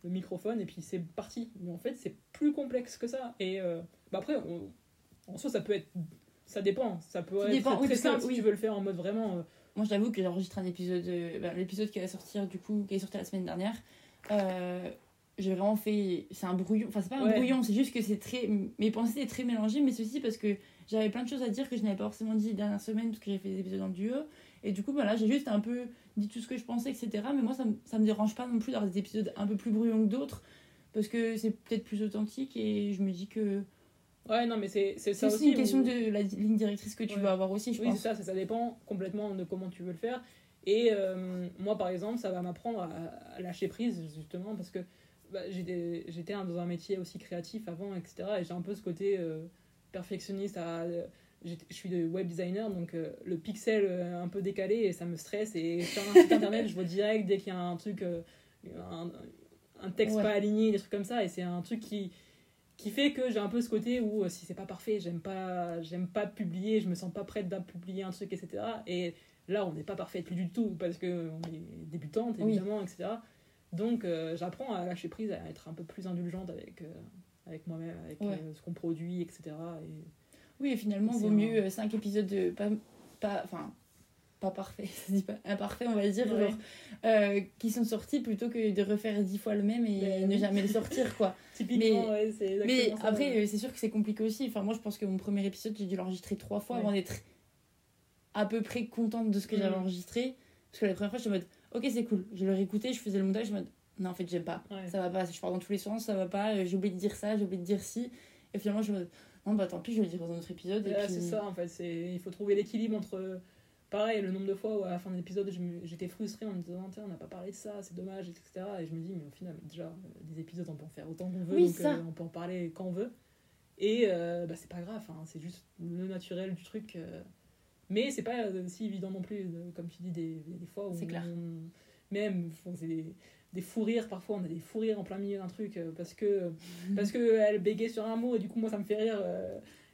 le microphone et puis c'est parti. Mais en fait, c'est plus complexe que ça. Et euh, bah, après, on- en soi, ça peut être. Ça dépend. Ça peut Ça être dépend, très, oui, très parce que, simple oui. si tu veux le faire en mode vraiment. euh, moi j'avoue que j'enregistre un épisode euh, bah, l'épisode qui va sortir du coup qui est sorti la semaine dernière. Euh, j'ai vraiment fait c'est un brouillon enfin c'est pas un Ouais. brouillon c'est juste que c'est très mes pensées étaient très mélangées mais ceci parce que j'avais plein de choses à dire que je n'avais pas forcément dit les dernières semaines parce que j'ai fait des épisodes en duo. Et du coup voilà j'ai juste un peu dit tout ce que je pensais etc mais moi ça, ça me dérange pas non plus d'avoir des épisodes un peu plus brouillons que d'autres parce que c'est peut-être plus authentique et je me dis que Ouais, non, mais c'est c'est c'est ça aussi aussi. une question où- de la ligne directrice que tu Ouais. vas avoir aussi je Oui, c'est pense ça, ça, ça dépend complètement de comment tu veux le faire. Et euh, moi, par exemple, ça va m'apprendre à, à lâcher prise, justement, parce que bah, j'étais dans un métier aussi créatif avant, etc. Et j'ai un peu ce côté euh, perfectionniste. À, j'étais- je suis de web designer, donc euh, le pixel euh, un peu décalé, et ça me stresse. Et sur un site internet, je vois direct dès qu'il y a un truc, euh, un, un texte Ouais. pas aligné, des trucs comme ça. Et c'est un truc qui qui fait que j'ai un peu ce côté où euh, si c'est pas parfait, j'aime pas j'aime pas publier, je me sens pas prête à publier un truc, etc. Et là, on n'est pas parfait plus du tout parce que on est débutante Oui. évidemment, etc. Donc euh, j'apprends à lâcher prise, à être un peu plus indulgente avec euh, avec moi-même, avec Ouais. euh, ce qu'on produit, etc. Et Oui, et finalement, vaut mieux 5 épisodes de pas, pas, enfin, pas parfait, [LAUGHS] ça dit pas imparfait, on va dire, Ouais. genre, euh, qui sont sortis plutôt que de refaire 10 fois le même et Ben ne oui. jamais le sortir, quoi. [LAUGHS] typiquement, Mais- ouais, c'est Mais ça, après, ouais. euh, c'est sûr que c'est compliqué aussi. Enfin, moi, je pense que mon premier épisode, j'ai dû l'enregistrer trois fois avant d'être à peu près contente de ce que Mhm. j'avais enregistré. Parce que la première fois, j'étais en mode, ok, c'est cool. Je le réécoutais, je faisais le montage, je me mode, non, en fait, j'aime pas. Ça va pas, je pars dans tous les sens, ça va pas, euh, j'ai oublié de dire ça, j'ai oublié de dire ci. Et finalement, je me mode, non, bah tant pis, je vais le dire dans un autre épisode. Et Ouais, puis... c'est ça en fait, c'est il faut trouver l'équilibre entre pareil le nombre de fois où à la fin de l'épisode j'étais frustrée en me disant Tiens, on n'a pas parlé de ça, c'est dommage, etc. Et je me dis mais au final déjà des épisodes on peut en faire autant qu'on veut, Oui, donc ça. euh, on peut en parler quand on veut. Et euh, bah, c'est pas grave, hein, c'est juste le naturel du truc. euh. Mais c'est pas euh, si évident non plus, comme tu dis, des, des fois où C'est clair. on- même on des, des fous rires parfois, on a des fous rires en plein milieu d'un truc parce que parce que elle bégait sur un mot et du coup moi ça me fait rire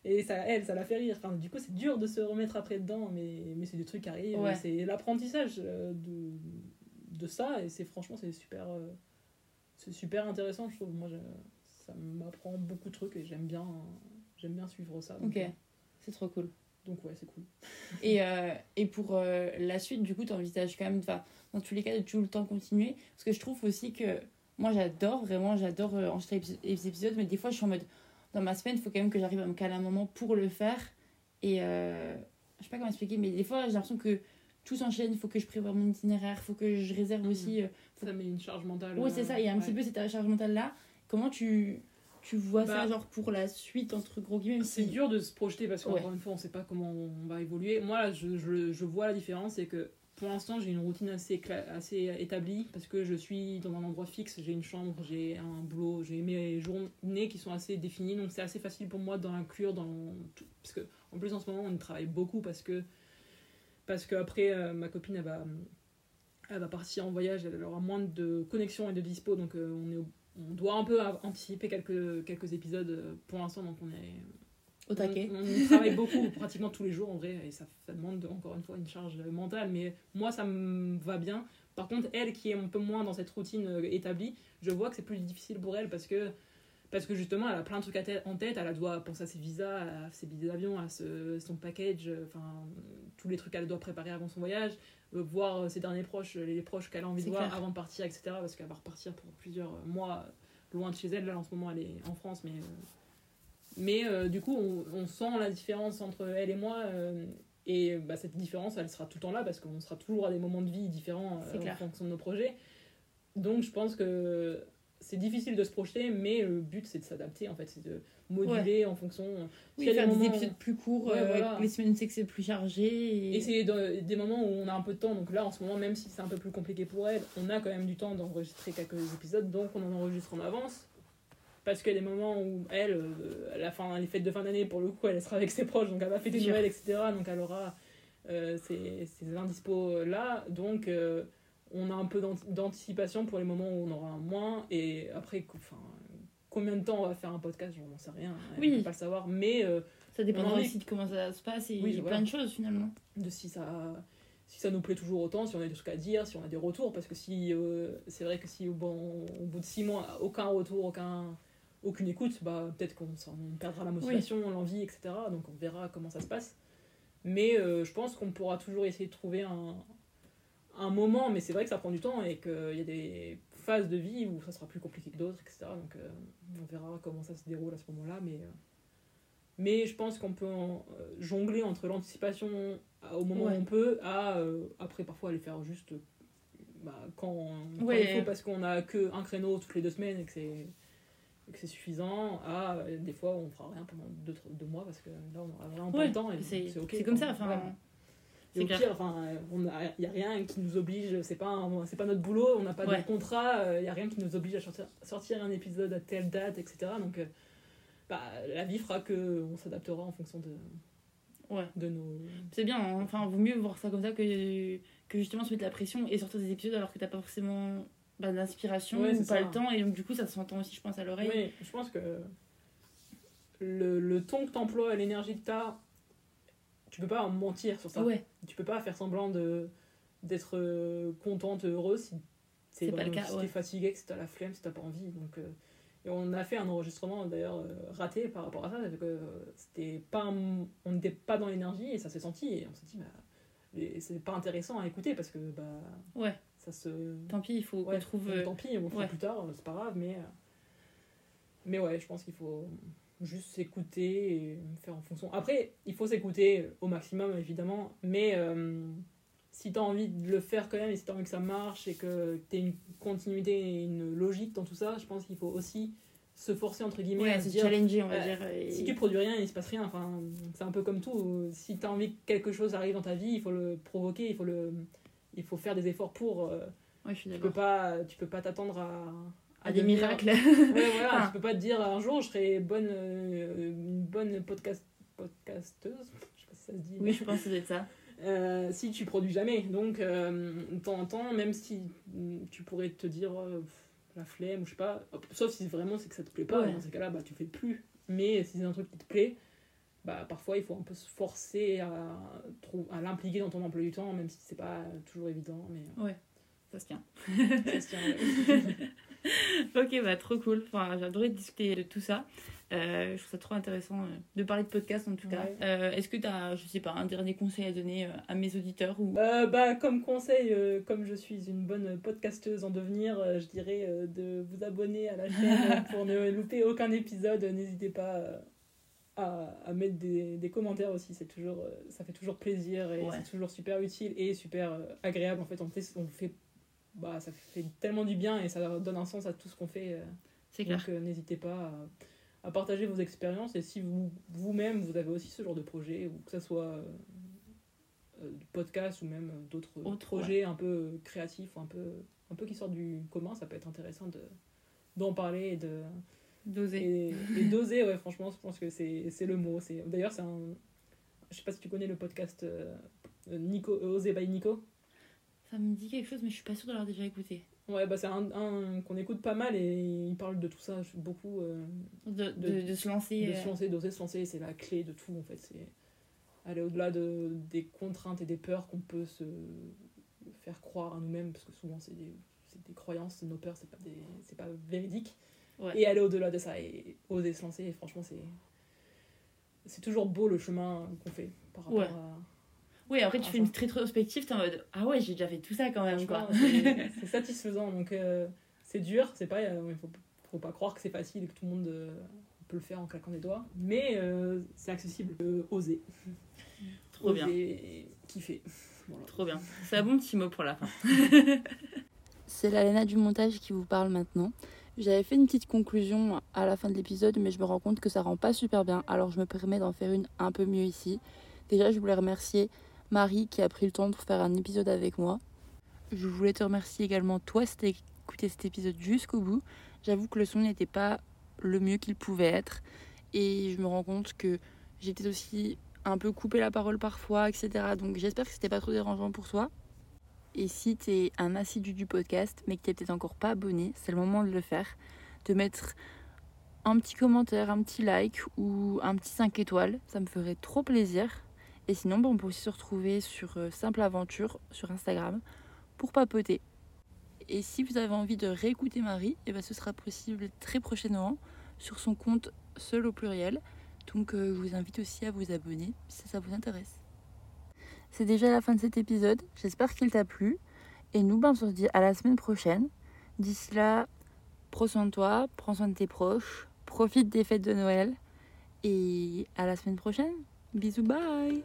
et ça elle ça la fait rire enfin du coup c'est dur de se remettre après dedans mais mais c'est des trucs qui arrivent Ouais. c'est l'apprentissage euh, de de ça et c'est franchement c'est super euh, c'est super intéressant je trouve moi je- ça m'apprend beaucoup de trucs et j'aime bien j'aime bien suivre ça donc, Ok, euh, c'est trop cool. donc ouais c'est cool Et, euh, et pour euh, la suite, du coup, tu envisages quand même, enfin, dans tous les cas, de tout le temps continuer. Parce que je trouve aussi que moi, j'adore, vraiment, j'adore enregistrer les épisodes, mais des fois, je suis en mode, dans ma semaine, il faut quand même que j'arrive à me caler un moment pour le faire. Et euh, je sais pas comment expliquer, mais des fois, j'ai l'impression que tout s'enchaîne, il faut que je prévoie mon itinéraire, il faut que je réserve Mhm. aussi. euh, ça met une charge mentale Oui, c'est ça, il y a un ouais. petit peu cette charge mentale-là. Comment tu, tu vois ça, Bah, genre, pour la suite, entre gros guillemets, C'est si- dur de se projeter parce qu'encore Ouais. une fois, on sait pas comment on va évoluer. Moi, là, je, je, je vois la différence, c'est que pour l'instant, j'ai une routine assez, assez établie parce que je suis dans un endroit fixe, j'ai une chambre, j'ai un boulot, j'ai mes journées qui sont assez définies, donc c'est assez facile pour moi d'en inclure dans tout. Parce que, en plus, en ce moment, on travaille beaucoup parce que, parce que après, euh, ma copine, elle va, elle va partir en voyage, elle aura moins de connexion et de dispo, donc euh, on est on doit un peu anticiper quelques, quelques épisodes euh, pour l'instant, donc on est, au taquet. on, on travaille [LAUGHS] beaucoup, pratiquement tous les jours en vrai, et ça, ça demande encore une fois une charge mentale, mais moi ça me va bien. Par contre, elle qui est un peu moins dans cette routine euh, établie, je vois que c'est plus difficile pour elle parce que, parce que justement elle a plein de trucs à tête- en tête, elle doit penser à ses visas, à ses billets d'avion, à ce- son package, euh, enfin tous les trucs qu'elle doit préparer avant son voyage, euh, voir ses derniers proches, les proches qu'elle a envie de voir avant de partir, etc. Parce qu'elle va repartir pour plusieurs mois loin de chez elle, là en ce moment elle est en France, mais. Mais euh, du coup, on, on sent la différence entre elle et moi. euh, et bah, cette différence, elle sera tout le temps là parce qu'on sera toujours à des moments de vie différents euh, en fonction de nos projets. Donc je pense que c'est difficile de se projeter, mais le but c'est de s'adapter en fait, c'est de moduler en fonction. Oui, faire des, moments- épisodes plus courts, Ouais, voilà. les semaines c'est que c'est plus chargé. Et... Et c'est des moments où on a un peu de temps, donc là en ce moment, même si c'est un peu plus compliqué pour elle, on a quand même du temps d'enregistrer quelques épisodes, donc on en enregistre en avance. Parce a des moments où elle, euh, à la fin, les fêtes de fin d'année, pour le coup, elle sera avec ses proches, donc elle va fêter. Noël, etc. Donc elle aura euh, ces, ces indispos là. Donc euh, on a un peu d'ant- d'anticipation pour les moments où on aura moins. Et après, enfin, combien de temps on va faire un podcast, j'en sais rien. Elle Oui. peut pas le savoir, mais. Ça dépendra on aussi de comment ça se passe et Oui, plein voilà. de choses finalement. de si ça si ça nous plaît toujours autant, si on a des trucs à dire, si on a des retours, parce que si euh, c'est vrai que si bon, au bout de six mois, aucun retour, aucun, aucune écoute, bah, peut-être qu'on perdra la motivation, l'envie, etc. Donc on verra comment ça se passe. Mais euh, je pense qu'on pourra toujours essayer de trouver un, un moment, mais c'est vrai que ça prend du temps et qu'il y a des phases de vie où ça sera plus compliqué que d'autres, etc. Donc euh, on verra comment ça se déroule à ce moment-là. Mais, euh, mais je pense qu'on peut en- jongler entre l'anticipation au moment Ouais. où on peut à après parfois aller faire juste bah, quand, quand Ouais. il faut parce qu'on a que un créneau toutes les deux semaines et que c'est que c'est suffisant à euh, des fois on fera rien pendant deux, mois parce que là on aura vraiment pas Ouais, le temps et c'est c'est ok c'est comme ça. Enfin, Voilà. Et C'est au clair. pire, enfin, il n'y a rien qui nous oblige, c'est pas, c'est pas notre boulot, on n'a pas Ouais. de contrat, il n'y a rien qui nous oblige à sortir, sortir un épisode à telle date, etc. Donc, euh, bah, la vie fera qu'on s'adaptera en fonction de, Ouais. de nos. C'est bien, hein. enfin, vaut mieux voir ça comme ça que, que justement se mettre la pression et sortir des épisodes alors que t'as pas forcément bah, d'inspiration Ouais, ou pas le temps. Et donc, du coup, ça s'entend aussi, je pense, à l'oreille. Oui, je pense que le, le ton que tu emploies et l'énergie que tu as, tu peux pas en mentir sur ça. Ouais, Tu peux pas faire semblant de d'être euh, contente, heureuse si C'est pas le cas, si ouais. t'es fatigué, que si t'as la flemme, si t'as pas envie. Donc, euh, et on a fait un enregistrement d'ailleurs euh, raté par rapport à ça, parce que c'était pas un- on n'était pas dans l'énergie et ça s'est senti et on s'est dit bah c'est pas intéressant à écouter parce que bah ouais. Ça se Tant pis, il faut Ouais, qu'on trouve. donc euh, tant pis, on le fera ouais. plus tard, c'est pas grave, mais. euh, Mais ouais, je pense qu'il faut juste s'écouter et faire en fonction. Après, il faut s'écouter au maximum, évidemment, mais euh, si t'as envie de le faire quand même et si t'as envie que ça marche et que t'aies une continuité et une logique dans tout ça, je pense qu'il faut aussi se forcer, entre guillemets, Ouais, à se dire. challenger, on va euh, dire. et- Si tu produis rien, il se passe rien. Enfin, c'est un peu comme tout. Si tu as envie que quelque chose arrive dans ta vie, il faut le provoquer, il faut le, il faut faire des efforts pour. euh, Ouais, je suis tu peux pas, tu peux pas t'attendre à, À des devenir- miracles. Ouais, [LAUGHS] voilà. Tu peux pas te dire un jour je serai bonne, euh, une bonne podcast, podcasteuse. Je sais pas si ça se dit. oui, je pense que être ça. Euh, si tu produis jamais. Donc, de temps en temps, même si tu pourrais te dire la flemme ou je sais pas, sauf si vraiment c'est que ça te plaît pas, Ouais. dans ces cas-là, bah, tu fais plus. Mais si c'est un truc qui te plaît, bah, parfois il faut un peu se forcer à, à l'impliquer dans ton emploi du temps, même si c'est pas toujours évident. Mais Ça se tient. ça se tient, ouais. [LAUGHS] Ok, bah trop cool. Enfin, j'ai adoré discuter de tout ça. Euh, je trouve ça trop intéressant euh, de parler de podcast en tout cas. Ouais. Euh, Est-ce que tu as, je sais pas, un dernier conseil à donner euh, à mes auditeurs ou... Euh, bah, comme conseil, euh, comme je suis une bonne podcasteuse en devenir, euh, je dirais euh, de vous abonner à la chaîne [LAUGHS] pour ne louper aucun épisode. N'hésitez pas euh, à, à mettre des, des commentaires aussi, c'est toujours, euh, ça fait toujours plaisir et Ouais. c'est toujours super utile et super euh, agréable. En fait, on fait, on fait bah, ça fait tellement du bien et ça donne un sens à tout ce qu'on fait. euh, C'est clair. donc n'hésitez pas à, à partager vos expériences et si vous vous-même vous avez aussi ce genre de projet, ou que ce soit du podcast ou même d'autres Autre, projets un peu créatifs ou un peu, un peu qui sortent du commun, ça peut être intéressant de d'en parler et de D'oser. et, et d'oser ouais franchement je pense que c'est le mot c'est d'ailleurs c'est un je sais pas si tu connais le podcast euh, Nico euh, Oser by Nico Ça me dit quelque chose, mais je suis pas sûre de l'avoir déjà écouté. ouais bah c'est un, un qu'on écoute pas mal et il parle de tout ça beaucoup euh, De, de, De- de se lancer. de euh, se lancer, d'oser se lancer, c'est la clé de tout en fait. C'est aller au-delà de, des contraintes et des peurs qu'on peut se faire croire à nous-mêmes, parce que souvent c'est des, des croyances, nos peurs, c'est pas, des, pas véridique. Ouais. Et aller au-delà de ça et oser se lancer, et franchement, c'est, c'est toujours beau le chemin qu'on fait par rapport Ouais. à. Oui, après tu Ah, fais une rétrospective, t'es en mode Ah ouais, j'ai déjà fait tout ça quand même. Quoi. C'est, satisfaisant, donc euh, c'est dur, c'est pas, euh, il faut, faut pas croire que c'est facile et que tout le monde euh, peut le faire en claquant des doigts, mais euh, c'est accessible. Euh, oser. Trop bien. Et kiffer. Voilà. Trop bien. C'est un bon petit mot pour la fin. [LAUGHS] C'est la Léna du montage qui vous parle maintenant. J'avais fait une petite conclusion à la fin de l'épisode, mais je me rends compte que ça rend pas super bien, alors je me permets d'en faire une un peu mieux ici. Déjà, je voulais remercier Marie qui a pris le temps pour faire un épisode avec moi. Je voulais te remercier également toi si t'as écouté cet épisode jusqu'au bout. J'avoue que le son n'était pas le mieux qu'il pouvait être, et je me rends compte que j'étais aussi un peu coupé la parole parfois, etc. Donc j'espère que c'était pas trop dérangeant pour toi. Et si tu es un assidu du podcast, mais que tu peut-être encore pas abonné, c'est le moment de le faire. De mettre un petit commentaire, un petit like ou un petit 5 étoiles. Ça me ferait trop plaisir. Et sinon, bah, on peut aussi se retrouver sur euh, Simple Aventure sur Instagram pour papoter. Et si vous avez envie de réécouter Marie, eh ben, ce sera possible très prochainement sur son compte seul au pluriel. Donc euh, je vous invite aussi à vous abonner si ça vous intéresse. C'est déjà la fin de cet épisode. J'espère qu'il t'a plu. Et nous, ben, on se dit à la semaine prochaine. D'ici là, prends soin de toi, prends soin de tes proches, profite des fêtes de Noël. Et à la semaine prochaine. Bisous, bye